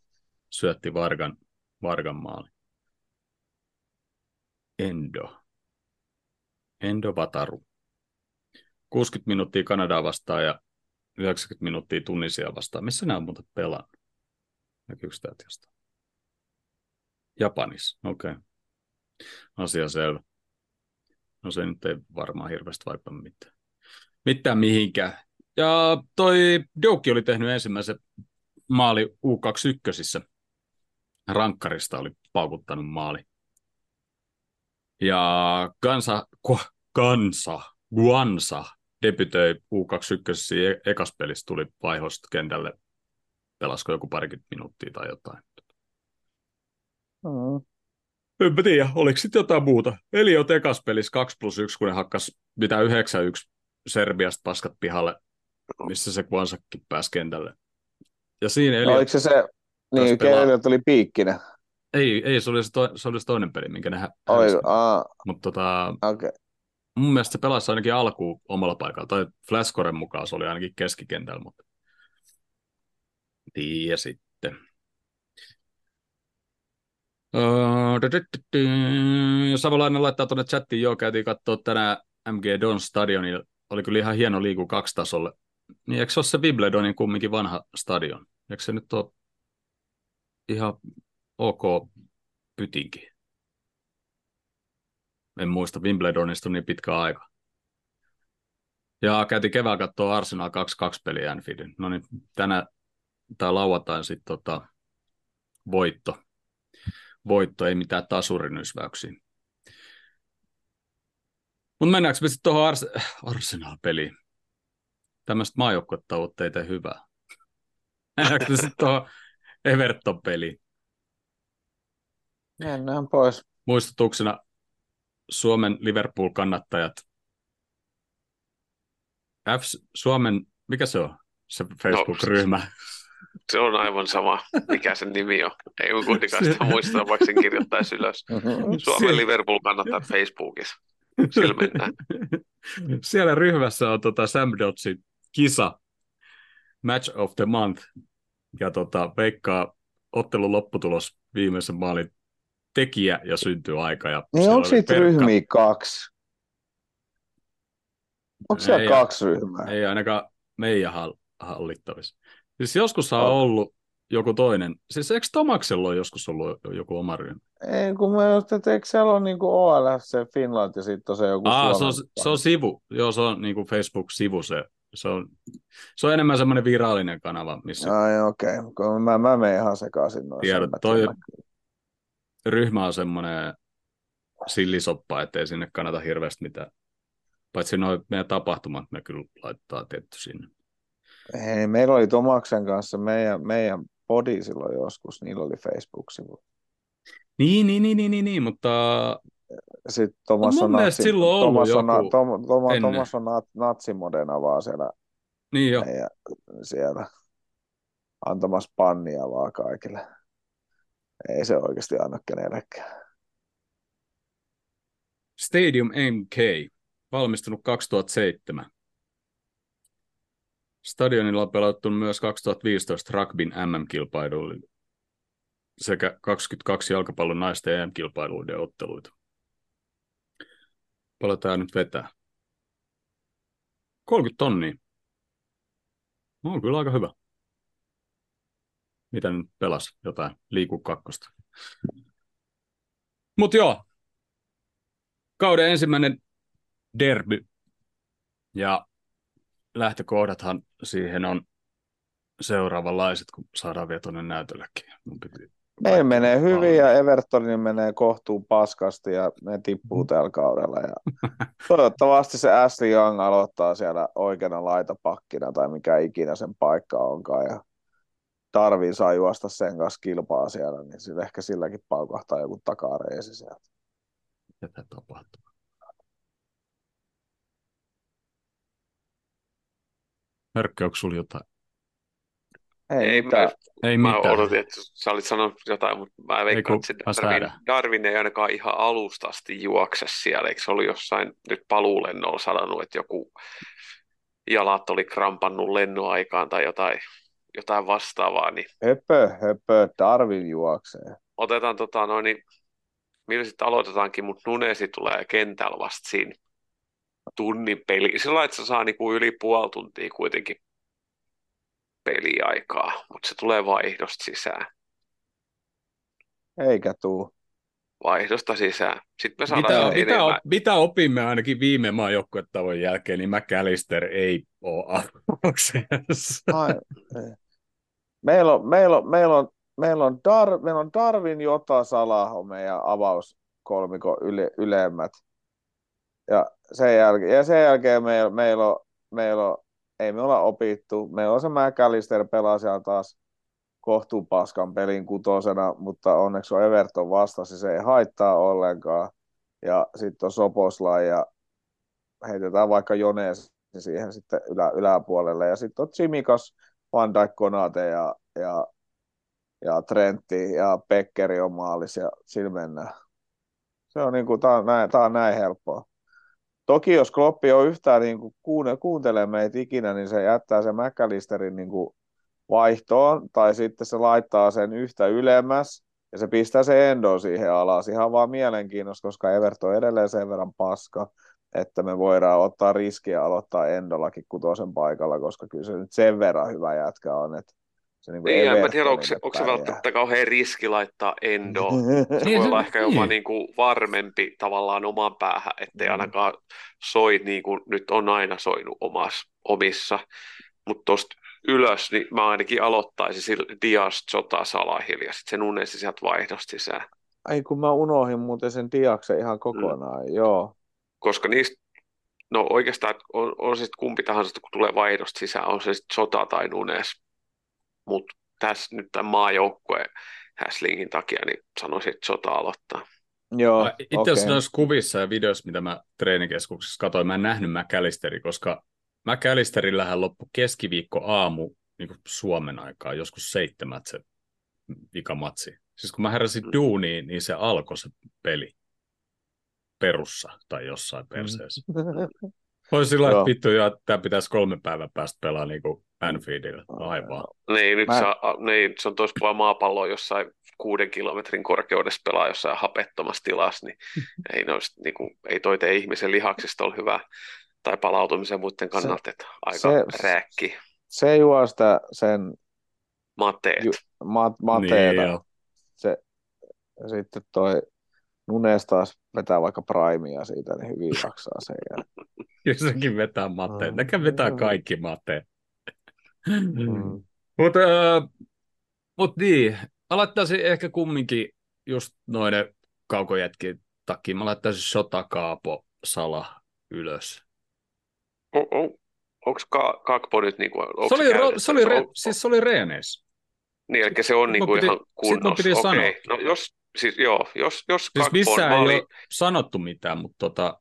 syötti Vargan, Vargan maali. Endo. Endo Vataru. 60 minuuttia Kanadaa vastaan ja 90 minuuttia Tunisia vastaan. Missä nämä on muuten pelannut? Näkyykö jostain? Japanissa, okei. Okay. Asia selvä. No se nyt ei varmaan hirveästi vaipa mitään. Mitään mihinkään. Ja toi Douki oli tehnyt ensimmäisen maali U21. Rankkarista oli paukuttanut maali. Ja Kansa, Kansa, Guansa debytöi U21 e- ekas pelissä, tuli vaihosta kentälle, pelasko joku parikymmentä minuuttia tai jotain. Mm. Enpä tiedä, oliko sitten jotain muuta. Eli on ekas pelissä 2 plus 1, kun ne hakkas mitä 9-1 Serbiasta paskat pihalle, missä se Guansakin pääsi kentälle. Ja siinä Eliot... No, oliko se se, niin, pelaa... oli piikkinen? Ei, ei se, oli se, to, se oli se toinen peli, minkä ne hä- Mutta tota, okay. mun mielestä se pelasi ainakin alkuun omalla paikalla. Tai Flashcoren mukaan se oli ainakin keskikentällä, mutta tiedä sitten. Öö, Savolainen laittaa tuonne chattiin, joo, käytiin katsoa tänään MG Don stadionilla. Oli kyllä ihan hieno liiku kaksi tasolle. Niin eikö se ole se Wimbledonin kumminkin vanha stadion? Eikö se nyt ole ihan ok pytinki? En muista, Wimbledonista on niin pitkä aika. Ja käytiin kevään katsoa Arsenal 2-2 peliä Anfieldin. No niin, tänä tai lauantain sitten tota, voitto voitto, ei mitään tasurinysväyksiä. Mutta mennäänkö me sitten tuohon Ars- Arsenal-peliin? Ei tee hyvää. Mennäänkö me sitten tuohon Everton-peliin? Mennään pois. Muistutuksena Suomen Liverpool-kannattajat. F- Suomen, mikä se on? Se no, Facebook-ryhmä. se on aivan sama, mikä sen nimi on. Ei kuitenkaan sitä muista, vaikka sen kirjoittaisi ylös. Suomen Liverpool kannattaa Facebookissa. Mennään. Siellä ryhmässä on tota Sam Dodsin kisa, Match of the Month, ja tota, veikkaa ottelun lopputulos viimeisen maalin tekijä ja aika. Ja niin onko siitä perkka... ryhmiä kaksi? Onko siellä ei, kaksi ryhmää? Ei ainakaan meidän hallittavissa. Siis joskus on ollut joku toinen. Siis eikö Tomaksella ole joskus ollut joku oma ryhmä? Ei, kun mä just, että eikö siellä ole niin OLFC Finland ja sitten se joku Aa, se on, se on sivu. Joo, se on niin kuin Facebook-sivu se. Se on, se on enemmän semmoinen virallinen kanava, missä... Ai okei, okay. mä, mä menen ihan sekaisin noissa. Tiedät, toi ryhmä on semmoinen sillisoppa, ettei sinne kannata hirveästi mitään. Paitsi noin meidän tapahtumat me kyllä laittaa tietty sinne. Ei, meillä oli Tomaksen kanssa meidän, meidän podi silloin joskus, niillä oli Facebook-sivu. Niin, niin, niin, niin, niin, niin mutta... Sitten Tomas on, natsi, Tomas on, Tom, Tom, Tomas on natsimodena vaan siellä, niin jo. meidän, siellä antamassa pannia vaan kaikille. Ei se oikeasti anna kenellekään. Stadium MK, valmistunut 2007. Stadionilla on pelattu myös 2015 rugbyn MM-kilpailuille sekä 22 jalkapallon naisten EM-kilpailuiden otteluita. Paljon tämä nyt vetää? 30 tonnia. No, on kyllä aika hyvä. Mitä nyt pelas? Jotain liiku kakkosta. Mutta joo, kauden ensimmäinen derby. Ja lähtökohdathan siihen on seuraavanlaiset, kun saadaan vielä tuonne näytöllekin. Mun piti Meillä menee hyvin ja Evertonin menee kohtuun paskasti ja ne tippuu tällä kaudella. Ja <laughs> toivottavasti se Ashley Young aloittaa siellä oikeana laitapakkina tai mikä ikinä sen paikka onkaan. Ja Tarvin saa juosta sen kanssa kilpaa siellä, niin sillä ehkä silläkin paukahtaa joku takareisi sieltä. Mitä tapahtuu? Mörkkö, onko sulla jotain? Ei, ei mitään. Mä, ei mä mitään. odotin, että sä olit sanonut jotain, mutta mä veikkaan, että Darwin, Darwin ei ainakaan ihan alustasti juokse siellä. Eikö se oli jossain nyt paluulennolla sanonut, että joku jalat oli krampannut lennon aikaan tai jotain, jotain vastaavaa. Niin... Höpö, höpö, Darwin juoksee. Otetaan tota noin, niin millä sitten aloitetaankin, mutta Nunesi tulee kentällä vasta siinä tunnin peli. Sillä että se saa niinku yli puoli tuntia kuitenkin peliaikaa, mutta se tulee vaihdosta sisään. Eikä tuu. Vaihdosta sisään. Sitten me saadaan mitä, mitä, mitä opimme ainakin viime maajoukkuetavon jälkeen, niin McAllister ei ole avauksessa. <laughs> Meillä on, meillä on, meillä on, meillä on, Dar, meillä on Darwin, Jota, Salah on meidän avauskolmiko yle, ylemmät. Ja sen jälkeen, ja sen jälkeen meillä, meillä on, meillä on ei me olla opittu. Me on se McAllister pelaa siellä taas kohtuu paskan pelin kutosena, mutta onneksi on Everton vastasi, se ei haittaa ollenkaan. Ja sitten on Soposla ja heitetään vaikka Jones siihen sitten ylä, yläpuolelle. Ja sitten on Chimikas, Van Dijk, Konate ja, ja, ja Trentti ja Pekkeri on maalissa ja sillä mennään. Se on, niin kuin, tää on, näin, on näin helppoa. Toki jos Kloppi on yhtään niin kuin kuune, kuuntelee meitä ikinä, niin se jättää sen McAllisterin niin kuin vaihtoon, tai sitten se laittaa sen yhtä ylemmäs, ja se pistää se Endo siihen alas. Ihan vaan mielenkiinnosta, koska Everton on edelleen sen verran paska, että me voidaan ottaa riskiä aloittaa Endollakin kutosen paikalla, koska kyllä se nyt sen verran hyvä jätkä on, että se niin niin, en tiedä, onko se, onko se välttämättä kauhean riski laittaa endo. <laughs> Se voi olla ehkä jopa niin kuin varmempi tavallaan oman päähän, ettei mm. ainakaan soi niin kuin nyt on aina soinut omas, omissa. Mutta tuosta ylös, niin mä ainakin aloittaisin sillä Dias Jota Salahilla ja sitten sen unesi sieltä vaihdosta sisään. Ai kun mä unohdin muuten sen Diaksen ihan kokonaan, mm. joo. Koska niistä, no oikeastaan on, on se sitten kumpi tahansa, kun tulee vaihdosta sisään, on se sitten Jota tai Nunes mutta tässä nyt tämän maajoukkueen häslingin takia, niin sanoisin, että sota aloittaa. Joo, Itse asiassa okay. noissa kuvissa ja videoissa, mitä mä treenikeskuksessa katsoin, mä en nähnyt McAllisteri, koska McAllisterillähän loppu keskiviikko aamu niin kuin Suomen aikaa, joskus seitsemät se vikamatsi. Siis kun mä heräsin mm. duuniin, niin se alkoi se peli perussa tai jossain perseessä. <laughs> Mm. Olisi sillä että vittu, että tämä pitäisi kolme päivää päästä pelaa niin kuin Anfieldillä. Aivan. Niin, nyt Mä... se, niin, se on tuossa puolella maapalloa jossain kuuden kilometrin korkeudessa pelaa jossain hapettomassa tilassa, niin <laughs> ei, noista, niin kuin, ei toi tee ihmisen lihaksista ole hyvä tai palautumisen muiden kannalta, että aika se, rääkki. Se juo sitä sen mateet. Ju, ma, mateeta. Niin, se, ja sitten toi Nunes taas vetää vaikka primea siitä, niin hyvin jaksaa sen. Ja... Jos <laughs> sekin vetää mateet. Nekä vetää kaikki mateet. Mm. Mutta äh, mut niin, mä laittaisin ehkä kumminkin just noiden kaukojätkien takia, mä laittaisin Shota, Kaapo, Sala ylös. On, on, onko ka, Kakpo nyt niinku, se oli, ro, se oli, re, siis se oli reeneissä. Niin, eli se on niinku piti, ihan kunnossa. Okei, okay. no jos, siis joo, jos, jos siis Kakpo missään on, ei ole sanottu mitään, mutta tota...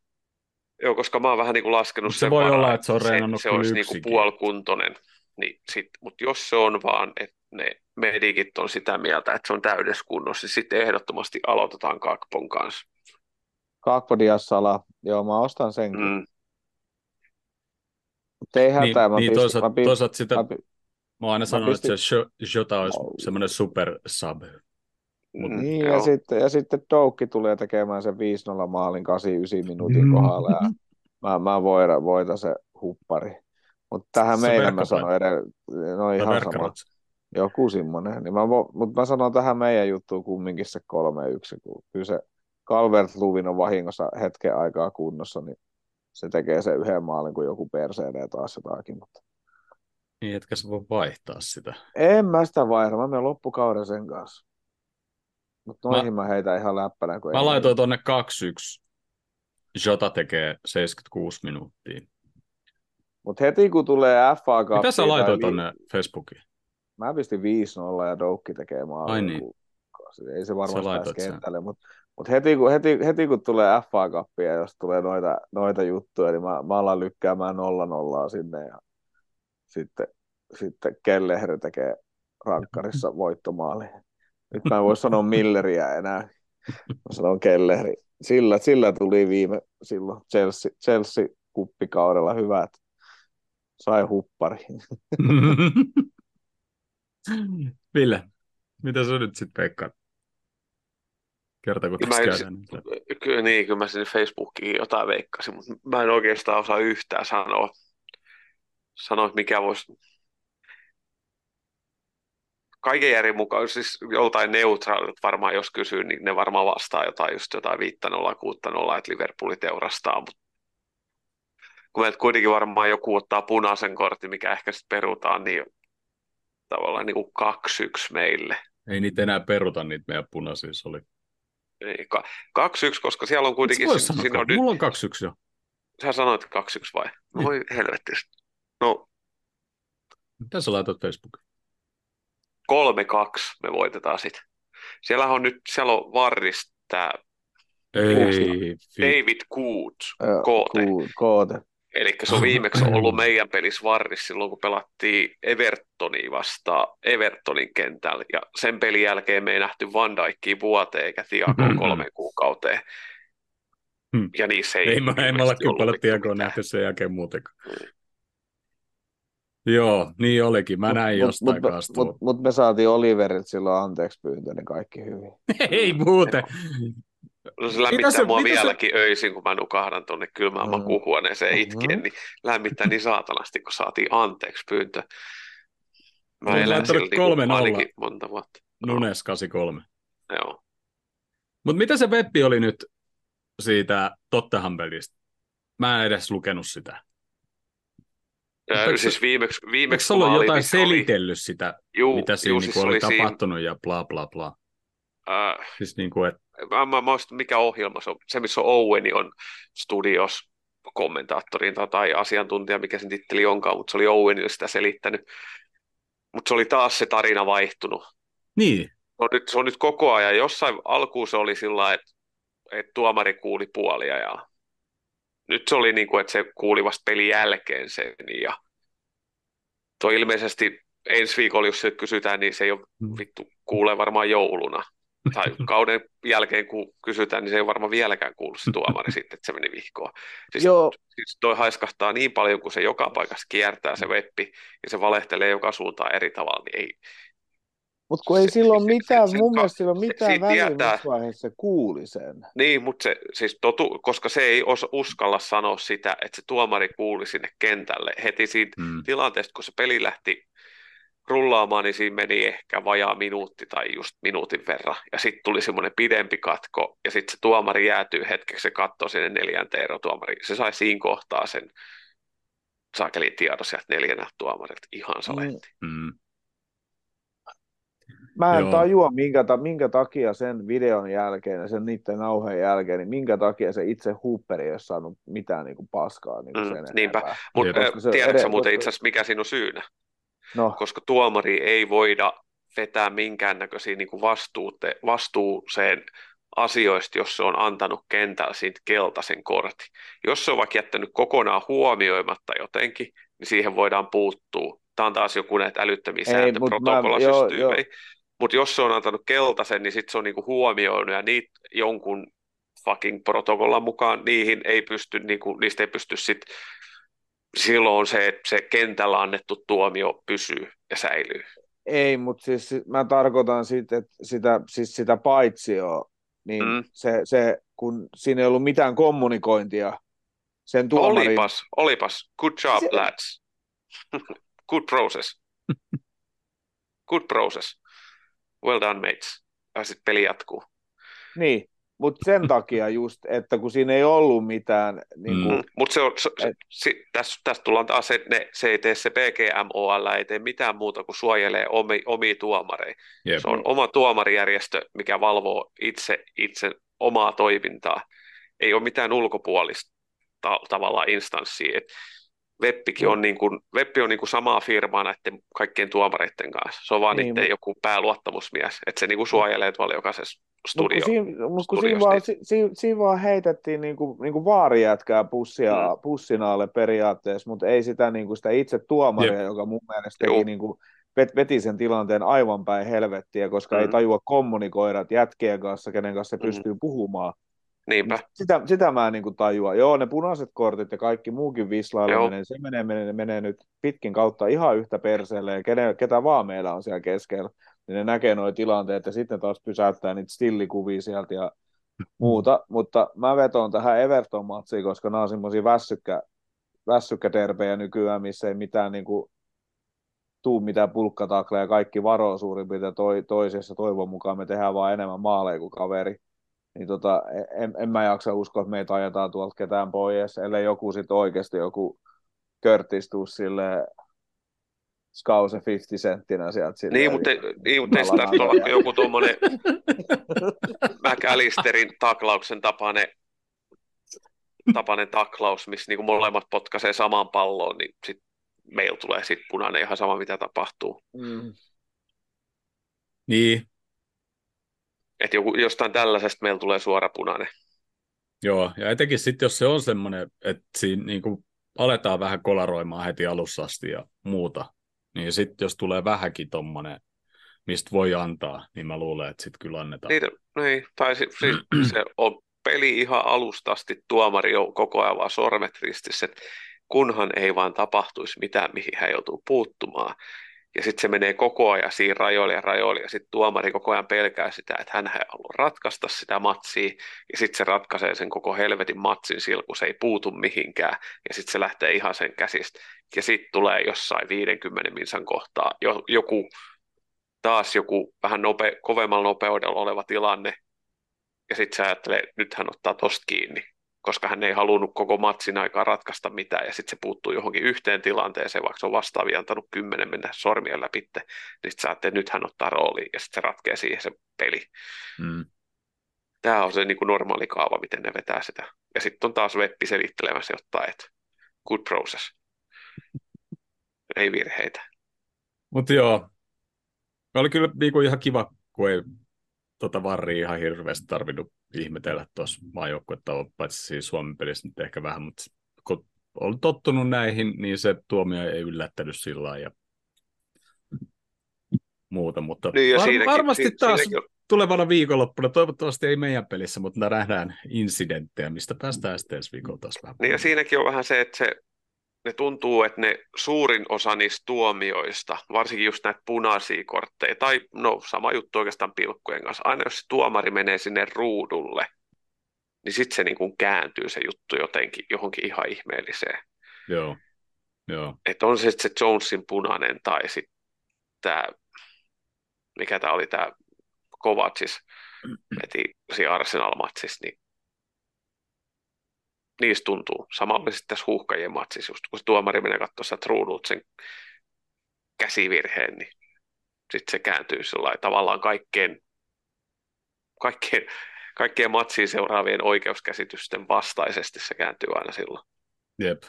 Joo, koska mä oon vähän niinku laskenut se sen voi varaa, olla, että se on reenannut se, se olisi niinku puolikuntoinen. Niin sit, mutta jos se on vaan, että ne medikit on sitä mieltä, että se on täydessä kunnossa, niin sitten ehdottomasti aloitetaan Kakpon kanssa. Kakpo Diassala, joo mä ostan senkin. Mm. Mutta ei hätää, niin, mä niin, toisaalta, mä toisaalta sitä, mä, mä oon aina sanonut, pistin... että se Jota olisi no. semmoinen super sub. Mut, niin, ja sitten, ja sitten Doukki tulee tekemään sen 5-0 maalin 8-9 minuutin mm. kohdalla, ja <laughs> mä, mä voida, voita se huppari. Mutta tähän se meidän mä sanoin edelleen, no ihan sama. Joku semmoinen. Niin mä, mutta mä sanon tähän meidän juttuun kumminkin se 3-1, kun kyllä se Calvert Luvin on vahingossa hetken aikaa kunnossa, niin se tekee sen yhden maalin, kun joku perseenee taas jotakin. Mutta... Niin, etkä sä voi vaihtaa sitä. En mä sitä vaihda, mä menen loppukauden sen kanssa. Mutta noihin mä, mä heitän ihan läppänä. Kun mä ei laitoin tuonne 2-1. Jota tekee 76 minuuttia. Mutta heti kun tulee FA Cup... Mitä sä laitoit vi... tonne Facebookiin? Mä pistin 5-0 ja Doukki tekee maalin. Ai niin. Ei se varmasti pääse kentälle, mutta mut heti, kun, heti, heti kun tulee FA Cup ja jos tulee noita, noita juttuja, niin mä, mä alan lykkäämään 0-0 sinne ja sitten, sitten Kellehri tekee rankkarissa <laughs> voittomaali. Nyt mä en voi sanoa Milleriä enää. Mä sanon Kellehri. Sillä, sillä tuli viime silloin Chelsea, Chelsea kuppikaudella hyvät sai huppari. <laughs> Ville, mitä sä nyt sitten veikkaat? Kertako tässä käydään? Kyllä niin, kyllä mä sinne Facebookiin jotain veikkasin, mutta mä en oikeastaan osaa yhtään sanoa, sanoa mikä voisi kaiken järjen mukaan, siis joltain neutraalit varmaan jos kysyy, niin ne varmaan vastaa jotain just jotain 5 0 6 0 että Liverpooli teurastaa, mutta kun meiltä kuitenkin varmaan joku ottaa punaisen kortin, mikä ehkä sitten perutaan, niin tavallaan niin kuin 2-1 meille. Ei niitä enää peruta, niitä meidän punaisia oli. Niin, 2-1, koska siellä on kuitenkin... Se, siinä on Mulla on 2-1 jo. Sä sanoit 2-1 vai? No voi helvetti. No. Mitä sä laitat Facebookiin? 3-2 me voitetaan sitten. Siellä on nyt, siellä on varrista Ei, David Coote, Koote. Koote. Eli se on viimeksi ollut meidän pelissä varris silloin, kun pelattiin Evertonia vastaan Evertonin kentällä. Ja sen pelin jälkeen me ei nähty Van Dijkia vuoteen eikä Tiagoa mm-hmm. kolme kuukauteen. Hmm. Ja niissä ei... Ei, mä, ei mä ole kyllä paljon Tiagoa nähty sen jälkeen muutenkaan. Mm. Joo, niin olikin. Mä näin mut, jostain mut, Mutta mut, mut me saatiin Oliverilta silloin anteeksi pyyntö, niin kaikki hyvin. <laughs> ei muuten. Se lämmittää se, mua vieläkin se... öisin, kun mä nukahdan tuonne kylmään mm. makuuhuoneeseen itkien, mm. niin lämmittää niin saatanasti, kun saatiin anteeksi pyyntö. Mä elän sillä niin ainakin monta vuotta. Nunes 83. Joo. Mutta mitä se webbi oli nyt siitä Tottenham pelistä? Mä en edes lukenut sitä. Mutta siis viimeksi, viimeksi Eikö ollut jotain selitellyt oli... sitä, Juu, mitä siinä juu, siis niinku oli, oli tapahtunut siinä... ja bla bla bla? Äh, siis niin kuin, että mä, mä, mä mikä ohjelma se on, se missä on Owen on studios kommentaattorin tai asiantuntija, mikä sen titteli onkaan, mutta se oli Owenille sitä selittänyt. Mutta se oli taas se tarina vaihtunut. Niin. Se on nyt, se on nyt koko ajan. Jossain alkuun se oli sillä että, että tuomari kuuli puolia ja nyt se oli niin kuin, että se kuuli vasta pelin jälkeen sen ja toi ilmeisesti ensi viikolla, jos se kysytään, niin se ei ole mm. vittu, kuulee varmaan jouluna. Tai kauden jälkeen, kun kysytään, niin se ei varmaan vieläkään kuulu se tuomari sitten, että se meni vihkoon. Siis, Joo. siis toi haiskahtaa niin paljon, kun se joka paikassa kiertää se weppi ja se valehtelee joka suuntaan eri tavalla, niin ei, mutta kun ei se, silloin mitään, se, mun mielestä silloin mitään se, väliä, missä vaiheessa se kuuli sen. Niin, mutta se, siis totu, koska se ei osa, uskalla sanoa sitä, että se tuomari kuuli sinne kentälle heti siitä mm. tilanteesta, kun se peli lähti rullaamaan, niin siinä meni ehkä vajaa minuutti tai just minuutin verran. Ja sitten tuli semmoinen pidempi katko, ja sitten se tuomari jäätyy hetkeksi, se katsoo sinne neljänteen erotuomari. Se sai siinä kohtaa sen saakeli tiedon sieltä neljänä tuomarilta. Ihan saletti. Mm. mm. Mä en Joo. tajua, minkä, ta, minkä takia sen videon jälkeen ja sen niiden nauheen jälkeen, niin minkä takia se itse Hooperi ei ole saanut mitään niin kuin paskaa niin kuin mm, sen Niinpä, mutta tiedätkö muuten itse asiassa, mikä siinä on syynä? No. Koska tuomari ei voida vetää minkäännäköisiä niin kuin vastuute, vastuuseen asioista, jos se on antanut kentällä siitä keltaisen kortin. Jos se on vaikka jättänyt kokonaan huomioimatta jotenkin, niin siihen voidaan puuttua. Tämä on taas joku näitä älyttömiä sääntöprotokollasysteemejä. Mutta jos se on antanut keltaisen, niin sitten se on niinku huomioinut ja niitä jonkun fucking protokollan mukaan niihin ei pysty, niinku, niistä ei pysty sitten silloin se, se kentällä annettu tuomio pysyy ja säilyy. Ei, mutta siis mä tarkoitan sit, että sitä, siis sitä paitsioa, niin mm. se, se, kun siinä ei ollut mitään kommunikointia sen tuomarin... Olipas, olipas. Good job, se... lads. <laughs> Good process. <laughs> Good process well done mates, ja sitten peli jatkuu. Niin, mutta sen takia just, että kun siinä ei ollut mitään... Niin kuin, mm. Mutta se on, se, et, se, tässä, tässä tullaan taas, että ne, se ei tee se PGMOL, ei tee mitään muuta kuin suojelee omi, omia tuomareja. Yep. Se on oma tuomarijärjestö, mikä valvoo itse, itse omaa toimintaa. Ei ole mitään ulkopuolista ta- tavallaan instanssia. Et Webpikin on, niin kuin, Webbi on niin kuin samaa firmaa näiden kaikkien tuomareiden kanssa. Se on vaan niin, niiden joku pääluottamusmies, että se niin kuin suojelee tuolla jokaisessa studio. Mutta siinä, mut kun siinä, vaan, si, si, siinä vaan heitettiin niin kuin, niin kuin vaarijätkää pussia, mm. pussinaalle periaatteessa, mutta ei sitä, niin kuin sitä itse tuomaria, Jep. joka mun mielestä teki niin kuin, veti sen tilanteen aivan päin helvettiä, koska mm. ei tajua kommunikoida jätkien kanssa, kenen kanssa se mm. pystyy puhumaan. Niinpä. Sitä, sitä mä en niin kuin tajua. Joo, ne punaiset kortit ja kaikki muukin vislaileminen, se menee, menee, menee nyt pitkin kautta ihan yhtä perseelle, ja kenen, ketä vaan meillä on siellä keskellä, niin ne näkee nuo tilanteet, ja sitten taas pysäyttää niitä stillikuvia sieltä ja muuta, mutta mä vetoon tähän Everton-matsiin, koska nämä on semmoisia väsykkä, väsykkäterpejä nykyään, missä ei mitään niin kuin, tuu mitään pulkkatakleja, kaikki varoo suurin piirtein toi, toisessa, toivon mukaan me tehdään vaan enemmän maaleja kuin kaveri niin tota, en, en mä jaksa uskoa, että meitä ajetaan tuolta ketään pois, ellei joku sitten oikeasti joku körtistuu sille skause 50 senttinä sieltä. Sille, niin, mutta, niin, mutta ei sitä olla joku tuommoinen McAllisterin taklauksen tapainen, tapainen taklaus, missä niin molemmat potkaisee samaan palloon, niin sit meillä tulee sitten punainen ihan sama, mitä tapahtuu. Mm. Niin, että joku, jostain tällaisesta meillä tulee suora punainen. Joo, ja etenkin sitten, jos se on semmoinen, että siinä niin kuin aletaan vähän kolaroimaan heti alussa asti ja muuta, niin sitten jos tulee vähänkin tommonen, mistä voi antaa, niin mä luulen, että sitten kyllä annetaan. Niin, niin tai siis, siis se on peli ihan alustasti, tuomari on koko ajan vaan sormet ristissä, että kunhan ei vaan tapahtuisi mitään, mihin hän joutuu puuttumaan, ja sitten se menee koko ajan siinä rajoille ja rajoille, ja sitten tuomari koko ajan pelkää sitä, että hän ei halua ratkaista sitä matsia, ja sitten se ratkaisee sen koko helvetin matsin sillä, kun se ei puutu mihinkään, ja sitten se lähtee ihan sen käsistä. Ja sitten tulee jossain 50 minsan kohtaa joku, taas joku vähän nope, kovemmalla nopeudella oleva tilanne, ja sitten se ajattelee, että nyt hän ottaa tosta kiinni, koska hän ei halunnut koko matsin aikaa ratkaista mitään, ja sitten se puuttuu johonkin yhteen tilanteeseen, vaikka se on vastaavia antanut kymmenen mennä sormien läpi, niin sitten sä nyt hän ottaa rooliin, ja sitten se ratkee siihen se peli. Mm. Tämä on se niin kuin normaali kaava, miten ne vetää sitä. Ja sitten on taas webbi selittelemässä jotain, että good process. ei virheitä. Mutta joo, oli kyllä niinku ihan kiva, kun ei tota varri ihan hirveästi tarvinnut ihmetellä tuossa maajoukkuetta, paitsi siis Suomen pelissä nyt ehkä vähän, mutta kun olen tottunut näihin, niin se tuomio ei yllättänyt sillä ja muuta, mutta niin, var- siinäkin, varmasti si- taas siinäkin... tulevana viikonloppuna, toivottavasti ei meidän pelissä, mutta nähdään incidenttejä, mistä päästään sitten ensi viikolla taas vähän. Niin ja siinäkin on vähän se, että se, ne tuntuu, että ne suurin osa niistä tuomioista, varsinkin just näitä punaisia kortteja, tai no sama juttu oikeastaan pilkkujen kanssa, aina jos se tuomari menee sinne ruudulle, niin sitten se niin kuin kääntyy se juttu jotenkin johonkin ihan ihmeelliseen. Joo. Joo. Että on se se Jonesin punainen tai sitten tämä, mikä tämä oli tämä Kovacis, <clears throat> veti siinä Arsenal-matsissa, niin niistä tuntuu. Samalla sitten tässä huuhkajien matsissa, just kun tuomari menee katsoa sen käsivirheen, niin sitten se kääntyy sillä tavallaan kaikkeen, kaikkeen, kaikkeen matsiin seuraavien oikeuskäsitysten vastaisesti se kääntyy aina silloin. Jep.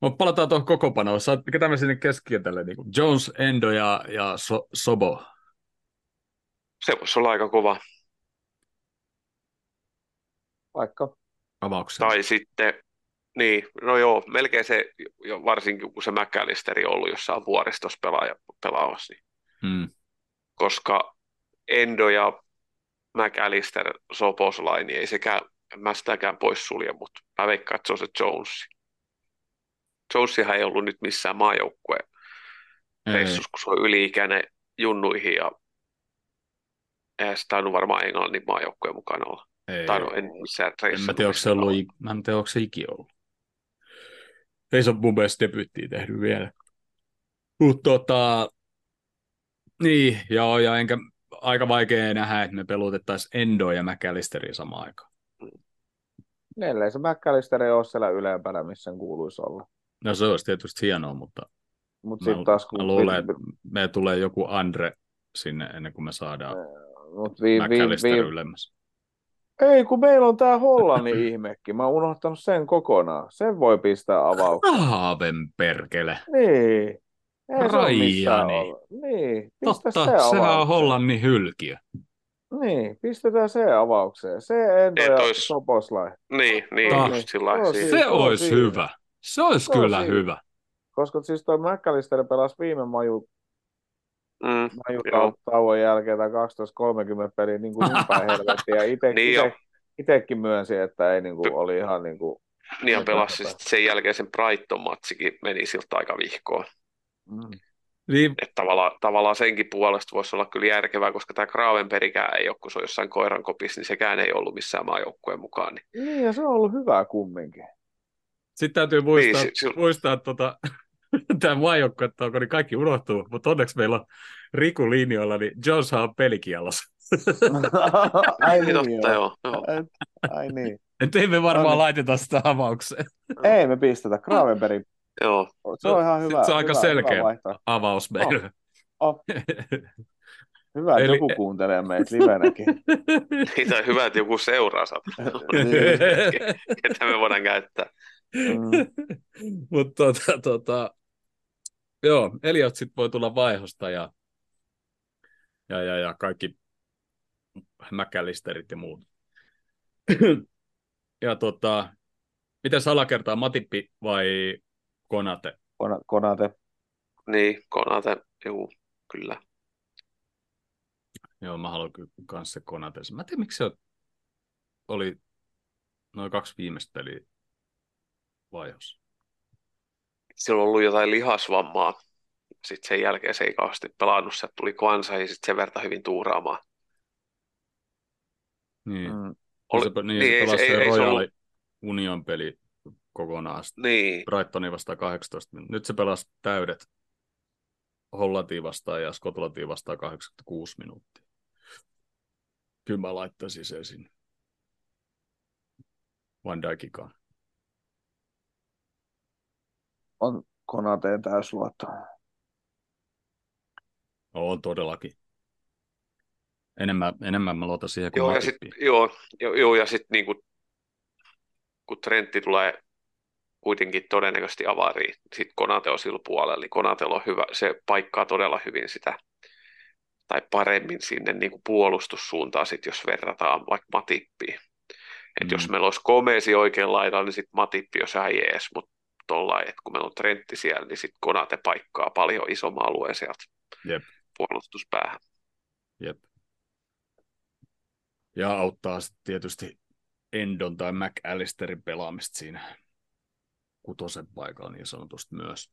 Mutta palataan tuohon kokopanoon. Ketä me sinne keskikentälle? Niin Jones, Endo ja, ja so, Sobo. Se voisi olla aika kova. Vaikka. Avauksen. Tai sitten, niin, no joo, melkein se, jo varsinkin kun se McAllisteri on ollut jossain vuoristossa pelaaja, pelaavassa, niin. hmm. koska Endo ja McAllister Soposlaini ei sekään, mä sitäkään pois sulje, mutta mä veikkaan, että se on se Jones. Jonesihan ei ollut nyt missään maajoukkueen reissussa, kun se on yli-ikäinen junnuihin ja eihän tainnut varmaan Englannin maajoukkueen mukana olla. Ei, tai no, en missään reissussa. En mä tiedä, onko se, ollut, mä en tiedä, onko se ikinä ollut. Ei se ole mun mielestä debyyttiä tehnyt vielä. Mutta tota, niin, joo, ja enkä aika vaikea nähdä, että me pelutettaisiin Endo ja McAllisteria samaan aikaan. Ellei se McAllister ei ole siellä ylempänä, missä sen kuuluisi olla. No se olisi tietysti hienoa, mutta Mut mä, taas, kun mä luulen, että me tulee joku Andre sinne ennen kuin me saadaan Mut vi, vi, vi, ylemmäs. Ei, kun meillä on tämä Hollannin ihmekin. Mä oon unohtanut sen kokonaan. Sen voi pistää avaukseen. Aaven perkele. Niin. Ei Rajani. Niin, pistä Totta, se sehän on Hollannin hylkiö. Niin, pistetään se avaukseen. Se Endo ja ois... Soposlai. Niin, niin, ah, just sillä Se, se olisi hyvä. Se olisi se kyllä hyvä. Koska siis tuo McAllister pelasi viime maju, mm, tauon jälkeen tai 12-30 peliä niin kuin <laughs> päin helvettiä. Ite, niin ite, itekin myönsi, että ei niin kuin, oli ihan niin kuin... Niin pelasi sen jälkeen sen Brighton-matsikin meni siltä aika vihkoon. Mm. Niin. Että tavallaan, tavallaan senkin puolesta voisi olla kyllä järkevää, koska tämä Gravenbergikään ei ole, kun se on jossain koiran kopissa, niin sekään ei ollut missään maajoukkueen mukaan. Niin. niin, ja se on ollut hyvää kumminkin. Sitten täytyy muistaa, niin, se, muistaa tota, <laughs> tämä maajoukkue, että niin kaikki unohtuu, mutta onneksi meillä on Riku linjoilla, niin Jones on pelikielossa. <laughs> Ai niin, totta, joo. joo. Ai niin. Et ei me varmaan no, laiteta sitä avaukseen. <laughs> Ei me pistetä. Gravenberg. Joo. Se on ihan hyvä. se on aika hyvä, selkeä hyvä avaus meille. Oh. Oh. Hyvä, että Eli... joku kuuntelee meitä livenäkin. Niitä on hyvä, että joku seuraa sata. Niin. Ketä me voidaan käyttää. Mm. <laughs> Mutta tota, tota, joo, Eliot sitten voi tulla vaihosta ja, ja, ja, ja kaikki mäkälisterit ja muut. <clears throat> ja tota, miten salakertaa, Matippi vai Konate? Kona, konate. Niin, Konate, juu, kyllä. Joo, mä haluan kyllä kanssa Konate. Mä en tiedä, miksi se oli noin kaksi viimeistä peliä vaihossa? Sillä on ollut jotain lihasvammaa. Sitten sen jälkeen se ei kauheasti pelannut. Sieltä tuli Kwansa ja sitten sen verta hyvin tuuraamaan. Niin. Mm. Oli, se, niin, niin, ei, se ei, Royal ollut... Union peli kokonaan. Niin. Brightonin vastaan 18 Nyt se pelasi täydet Hollantiin vastaan ja Skotlantiin vastaan 86 minuuttia. Kyllä mä laittaisin sen sinne. Van Dijkikaan on Konateen täysluotto. On todellakin. Enemmän, enemmän mä luotan siihen kuin joo, ja sit, joo, joo, joo, ja sitten niin kuin, kun Trentti tulee kuitenkin todennäköisesti avariin, sitten Konate on sillä puolella, niin Konate on hyvä, se paikkaa todella hyvin sitä, tai paremmin sinne niin kuin puolustussuuntaan, sit, jos verrataan vaikka Matippiin. Et mm. jos meillä olisi Komeesi oikein laidalla, niin sitten Matippi olisi ihan jees, mutta tuolla, että kun meillä on Trentti siellä, niin sitten Konate paikkaa paljon isomman alueen sieltä. Jep. puolustuspäähän. Jep. Ja auttaa sitten tietysti Endon tai McAllisterin pelaamista siinä kutosen paikalla niin sanotusti myös.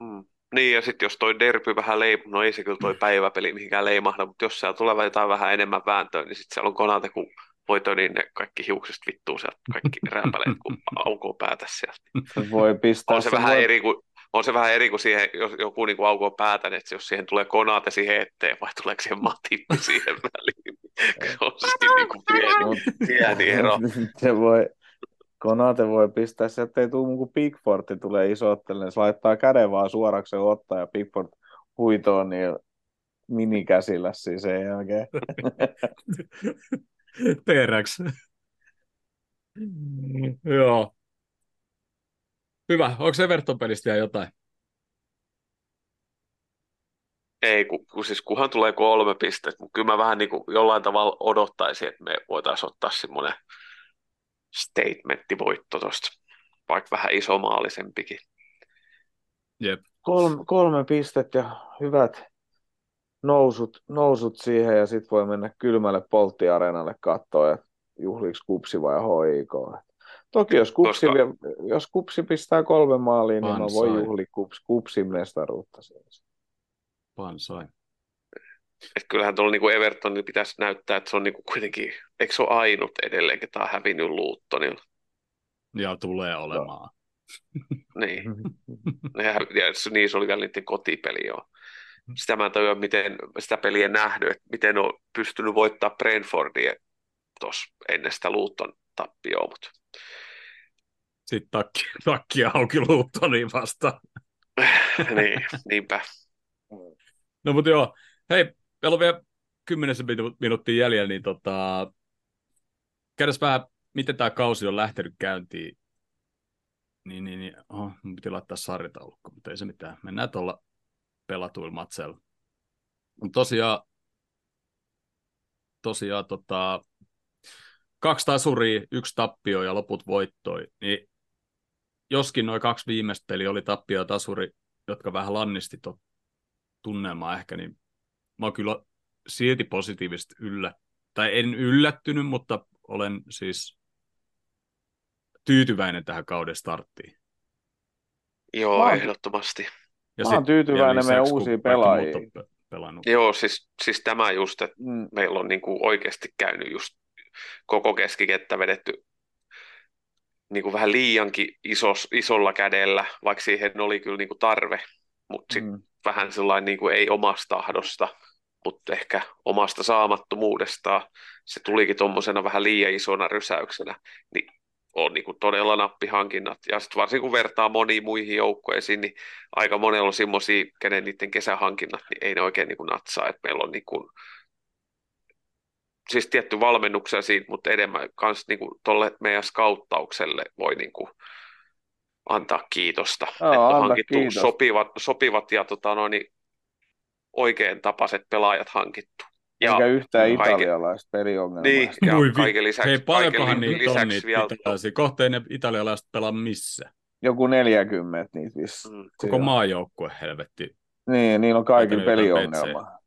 Mm. Niin, ja sitten jos toi derpy vähän leipuu, no ei se kyllä toi <clears throat> päiväpeli mihinkään leimahda, mutta jos siellä tulee jotain vähän enemmän vääntöä, niin sitten siellä on Konate, kun voito, niin ne kaikki hiukset vittuu sieltä, kaikki <laughs> rääpäleet, kun aukoo päätä sieltä. Se voi pistää on se, se vähän voi... eri kuin, on se vähän eri kuin siihen, jos joku niin kuin aukoo päätä, että jos siihen tulee Konate siihen eteen, vai tuleeko siihen Matippi <laughs> siihen väliin. on se niin kuin pieni, pieni <laughs> ero. Se voi, Konate voi pistää se, ettei tule kuin Pickfordi tulee isottelemaan. Se laittaa käden vaan suoraksi ottaa ja Pickford huitoon niin minikäsillä siis sen jälkeen. Teräks. Joo. Hyvä. Onko Everton pelistä vielä jotain? Ei, kun, kun siis kunhan tulee kolme pistettä, mutta kyllä mä vähän niin kuin jollain tavalla odottaisin, että me voitaisiin ottaa semmoinen statementtivoitto tuosta, vaikka vähän isomaalisempikin. Jep. Kolme, kolme pistettä ja hyvät nousut, nousut siihen ja sitten voi mennä kylmälle polttiareenalle katsoa, että juhliks kupsi vai hoik. Toki jos kupsi, Koska... jos kupsi pistää kolme maaliin, niin mä voin juhli kups, kupsin mestaruutta. Pansai. Et kyllähän tuolla niinku Evertonin pitäisi näyttää, että se on niinku kuitenkin, eikö se ole ainut edelleen, ketä on hävinnyt Luuttonilla? Ja tulee olemaan. niin. <laughs> ja, niin, se oli vielä niiden kotipeli joo. Sitä mä en tajua, miten sitä peliä nähnyt, että miten on pystynyt voittaa Brentfordia tuossa ennen sitä Luutton tappioa, mutta sitten takki, takki auki Luuttoniin vasta. <laughs> niin, niinpä. No mutta joo, hei, meillä on vielä kymmenessä minuuttia jäljellä, niin tota, käydäs vähän, miten tämä kausi on lähtenyt käyntiin. Niin, niin, niin. Oh, mun piti laittaa sarjataulukko, mutta ei se mitään. Mennään tuolla pelatuilla matseilla. Tosiaan, tosiaan tota, kaksi tasuria, yksi tappio ja loput voittoi, niin joskin noin kaksi viimeistä peliä oli tappio ja tasuri, jotka vähän lannisti tuon tunnelmaa ehkä, niin mä oon kyllä silti positiivisesti yllä, tai en yllättynyt, mutta olen siis tyytyväinen tähän kauden starttiin. Joo, mä ehdottomasti. Ja mä oon tyytyväinen meidän uusiin pelaajiin. Pelannut. Joo, siis, siis tämä just, että mm. meillä on niinku oikeasti käynyt just koko keskikettä vedetty niinku vähän liiankin isos, isolla kädellä, vaikka siihen oli kyllä niinku tarve, mutta sitten mm. vähän sellainen niinku ei omasta tahdosta, mutta ehkä omasta saamattomuudestaan se tulikin tuommoisena vähän liian isona rysäyksenä, niin on niin kuin todella nappihankinnat. Ja sitten varsinkin kun vertaa moniin muihin joukkueisiin, niin aika monella on semmoisia, kenen niiden kesähankinnat, niin ei ne oikein niin kuin natsaa. että meillä on niin kuin, siis tietty valmennuksia siitä, mutta enemmän myös niin kuin tolle meidän skauttaukselle voi niin kuin antaa kiitosta. Joo, että on hankittu kiitos. sopivat, sopivat ja tota, no, niin oikein tapaiset pelaajat hankittu. Ja Eikä yhtään italialaista peliongelmaa. Niin, ja kaiken lisäksi, Hei, paljonkohan kaiken niitä on niitä vielä... italialaisia? Kohteen ne italialaiset pelaa missä? Joku 40 niitä vissi. Mm. Koko maajoukkue helvetti. Niin, niillä on kaikki peliongelma.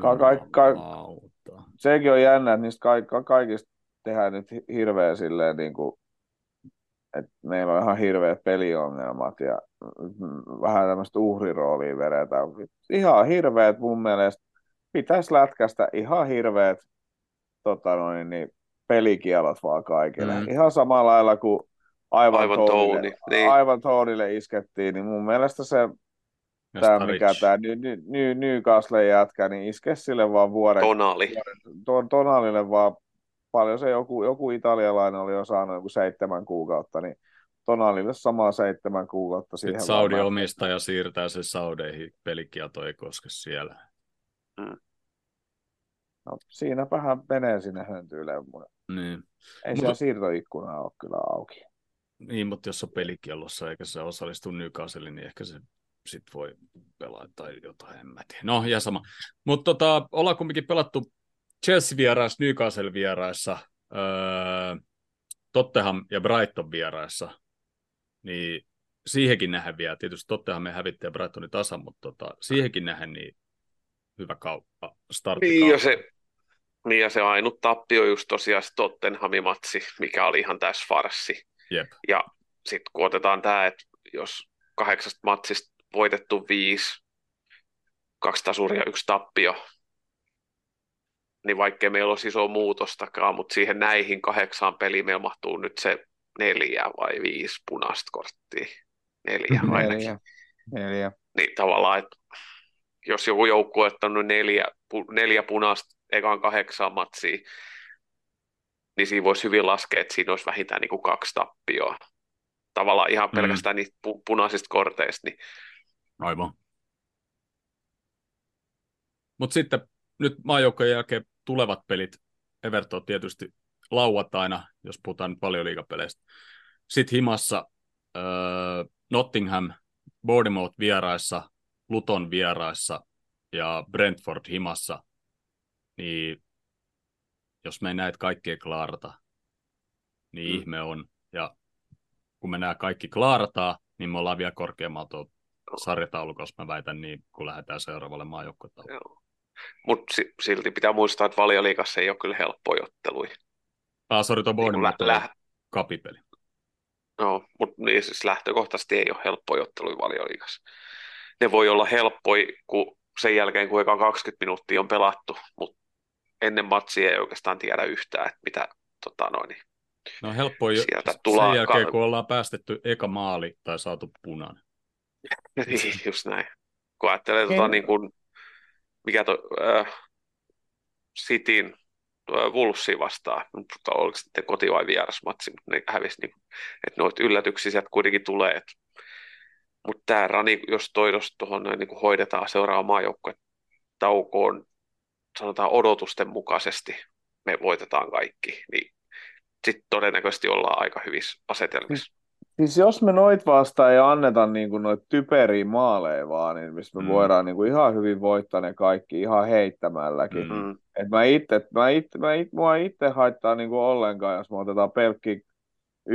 Ka- ka- ka- sekin on jännä, että niistä ka- kaikista tehdään nyt hirveä silleen niin kuin, että meillä on ihan hirveät peliongelmat ja vähän tämmöistä uhriroolia vedetään. Ihan hirveät mun mielestä pitäisi lätkästä ihan hirveät tota noin, niin pelikielot vaan kaikille. Mm. Ihan samalla lailla kuin aivan, aivan, tounille, niin. aivan tounille iskettiin, niin mun mielestä se tämä, mikä tämä Ny, Ny, Newcastle jätkä, niin iske sille vaan vuoden. Tonali. Vuoden, tonalille vaan paljon se joku, joku italialainen oli jo saanut joku seitsemän kuukautta, niin Tonalille samaa seitsemän kuukautta. Sitten Saudi-omistaja siirtää se Saudeihin, pelikielto ei koske siellä. Mm. No, siinäpähän menee sinne höntyyleen. Niin. Ei mutta... siellä siirtoikkuna ole kyllä auki. Niin, mutta jos on pelikielossa eikä se osallistu Newcastle, niin ehkä se sit voi pelaa tai jotain, en mä tiedä. No, ja sama. Mutta tota, ollaan kumminkin pelattu Chelsea-vieraissa, Newcastle-vieraissa, öö, Tottenham ja Brighton vieraissa, niin siihenkin nähdään vielä, tietysti Tottenham me hävitti ja Brightonin tasan, mutta tota, siihenkin nähdään, niin hyvä kauppa, Niin ja se, niin ja se ainut tappio just tosiaan se Tottenhamin matsi, mikä oli ihan täys farssi. Jep. Ja sitten kun otetaan tämä, että jos kahdeksasta matsista voitettu viisi, kaksi tasuria, yksi tappio, niin vaikkei meillä olisi iso muutostakaan, mutta siihen näihin kahdeksaan peliin meillä mahtuu nyt se neljä vai viisi punaista korttia. Neljä ainakin. Neljä. neljä. Niin tavallaan, että jos joku joukku on ottanut neljä, neljä punaista ekaan kahdeksaan matsiin, niin siinä voisi hyvin laskea, että siinä olisi vähintään niin kuin kaksi tappioa. Tavallaan ihan mm. pelkästään niistä pu- punaisista korteista. Niin... Aivan. Mutta sitten nyt maajoukkojen jälkeen tulevat pelit, Everton tietysti lauantaina, jos puhutaan nyt paljon liigapeleistä. Sitten himassa äh, Nottingham, Bournemouth vieraissa, Luton vieraissa ja Brentford himassa, niin jos me ei näitä kaikkia klaarata, niin mm. ihme on. Ja kun me nämä kaikki klaarataan, niin me ollaan vielä korkeammalla tuo sarjataulukossa, mä väitän niin, kun lähdetään seuraavalle maajoukkotaululle. Mutta silti pitää muistaa, että valioliikassa ei ole kyllä helppoja otteluja. Ah, sori, tuo niin lä- kapipeli. No, mutta niin, siis lähtökohtaisesti ei ole helppoja otteluja valioliikassa. Ne voi olla helppoja, kun sen jälkeen, kun eka 20 minuuttia on pelattu, mutta ennen matsia ei oikeastaan tiedä yhtään, että mitä tota noin, niin No helppoa sieltä sen tullaan jälkeen, kun ollaan päästetty eka maali tai saatu punainen. <laughs> niin, just näin. Kun ajattelee, tota, niin kuin, mikä to, äh, Cityn äh, Wolvesia vastaan, mutta oliko sitten koti- vai vierasmatsi, mutta ne hävisi, niin, että noita yllätyksiä sieltä kuitenkin tulee. Että, mutta tämä rani, jos toidos tuohon niin hoidetaan seuraava maajoukkue taukoon, sanotaan odotusten mukaisesti, me voitetaan kaikki, niin sitten todennäköisesti ollaan aika hyvissä asetelmissa. Siis jos me noit vastaan ei anneta niin kuin noit typeriä maaleja vaan, niin missä me mm. voidaan niin kuin ihan hyvin voittaa ne kaikki ihan heittämälläkin. Mm. Et mä itse, mä itse, mä itse, mua itse haittaa niin kuin ollenkaan, jos me otetaan pelkki 1-0, 5-0,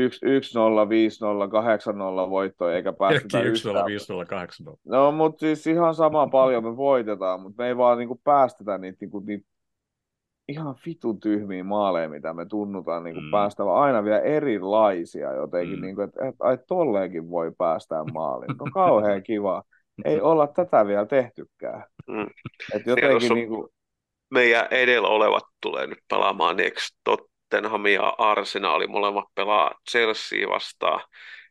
8-0 voittoja eikä päästetä yhtään. 1-0, 5-0, 8-0. No, mutta siis ihan sama paljon me voitetaan, mutta me ei vaan niinku päästetä niitä, niinku, niitä ihan vitun tyhmiä maaleja, mitä me tunnutaan niin mm. päästävä aina vielä erilaisia jotenkin, mm. niin kuin, että, että ai tolleenkin voi päästää maaliin. No kauhean kiva. Ei olla tätä vielä tehtykään. Mm. Että jotenkin niin kuin... Meidän edellä olevat tulee nyt pelaamaan, niin eikö Tottenham ja Arsenal molemmat pelaa Chelsea vastaan,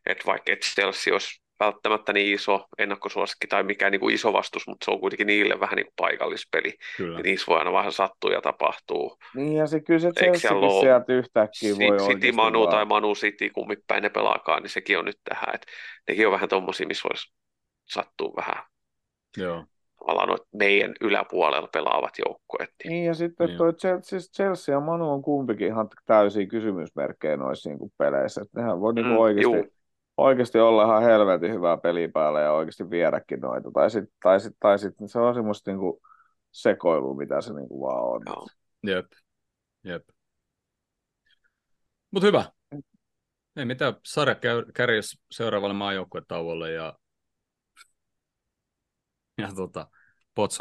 että vaikka Chelsea olisi välttämättä niin iso ennakkosuosikki tai mikään niin kuin iso vastus, mutta se on kuitenkin niille vähän niin kuin paikallispeli. Kyllä. Niin niissä voi aina vähän sattua ja tapahtuu. Niin ja se kyllä se Chelseakin sieltä yhtäkkiä voi City Manu vaan. tai Manu City, kummin päin ne pelaakaan, niin sekin on nyt tähän. Että nekin on vähän tommosia, missä voisi sattua vähän. Joo tavallaan meidän yläpuolella pelaavat joukkueet. Niin, niin ja sitten niin. toi Chelsea, siis Chelsea ja Manu on kumpikin ihan täysiä kysymysmerkkejä noissa niin peleissä. Että nehän voi niinku mm, oikeasti juu oikeasti olla ihan helvetin hyvää peliä päällä ja oikeasti viedäkin noita. Tai sitten tai sit, tai sit, se on semmoista niinku sekoilua, mitä se niinku vaan on. No. Jep, jep. Mutta hyvä. Ei mitään, sarja kärjessä seuraavalle maajoukkuetauolle ja, ja tota, Pots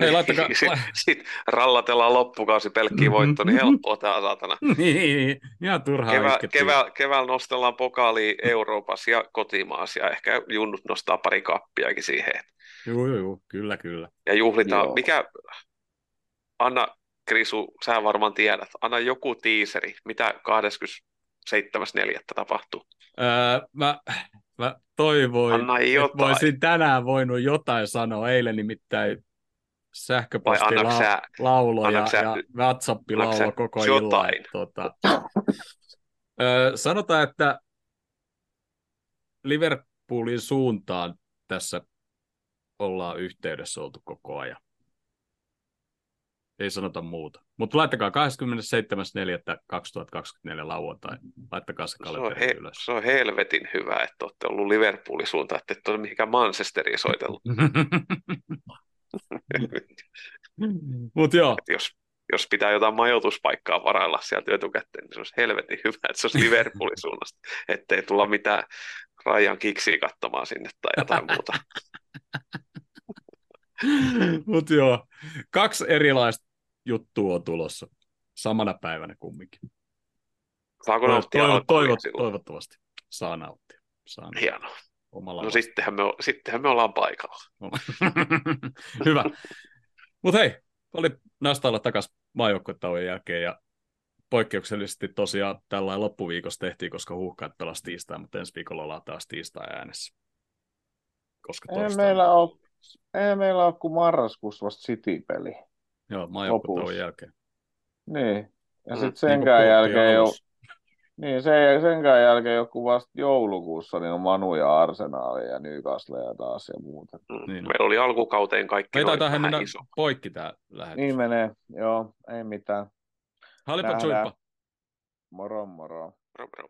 Hei, laittakaa... Sitten sit rallatellaan loppukausi pelkkiä voitto, niin helppoa tämä saatana. <laughs> niin, ihan turhaa Kevä, kevää, keväällä nostellaan pokaali Euroopassa ja kotimaassa ja ehkä junnut nostaa pari kappiakin siihen. Joo, joo, joo, kyllä, kyllä. Ja juhlitaan. Joo. Mikä, Anna Krisu, sä varmaan tiedät, anna joku tiiseri, mitä 27.4. tapahtuu? Öö, mä, mä toivoin, että voisin tänään voinut jotain sanoa. Eilen nimittäin sähköpostilaulo ja, ja WhatsApp-laulo koko illan. Tota, ö, sanotaan, että Liverpoolin suuntaan tässä ollaan yhteydessä oltu koko ajan. Ei sanota muuta. Mutta laittakaa 27.4.2024 lauantai. Laittakaa se kalenteri se he, ylös. Se on helvetin hyvä, että olette ollut Liverpoolin suuntaan, että et ole mihinkään Manchesterin soitellut. <laughs> Mut joo. jos, jos pitää jotain majoituspaikkaa varailla sieltä etukäteen, niin se olisi helvetin hyvä, että se olisi Liverpoolin <laughs> suunnasta, ettei tulla mitään Rajan kiksiä katsomaan sinne tai jotain muuta. <laughs> Mutta joo, kaksi erilaista juttua on tulossa samana päivänä kumminkin. Saako nauttia toivot, toivot, Toivottavasti saa nauttia. Saa nauttia. Hienoa. Omalla no sittenhän me, sittenhän me ollaan paikalla. <laughs> Hyvä. Mutta hei, oli näistä olla takaisin maajoukkuetauon jälkeen ja poikkeuksellisesti tosiaan tällä loppuviikossa tehtiin, koska huuhkaat pelasi tiistai, mutta ensi viikolla ollaan taas tiistai äänessä. Koska ei meillä, ole, ei meillä ole kuin marraskuussa vasta City-peli. Joo, maajoukkuetauon jälkeen. Niin, ja mm. sitten senkään niin jälkeen jo, niin, sen, senkään jälkeen joku vasta joulukuussa niin on Manu ja Arsenaali ja Newcastle ja taas ja muuta. Mm. Niin, Meillä oli alkukauteen kaikki Meitä taitaa mennä iso. poikki tämä lähetys. Niin menee, joo, ei mitään. Halipa Moro moro. Moro, moro.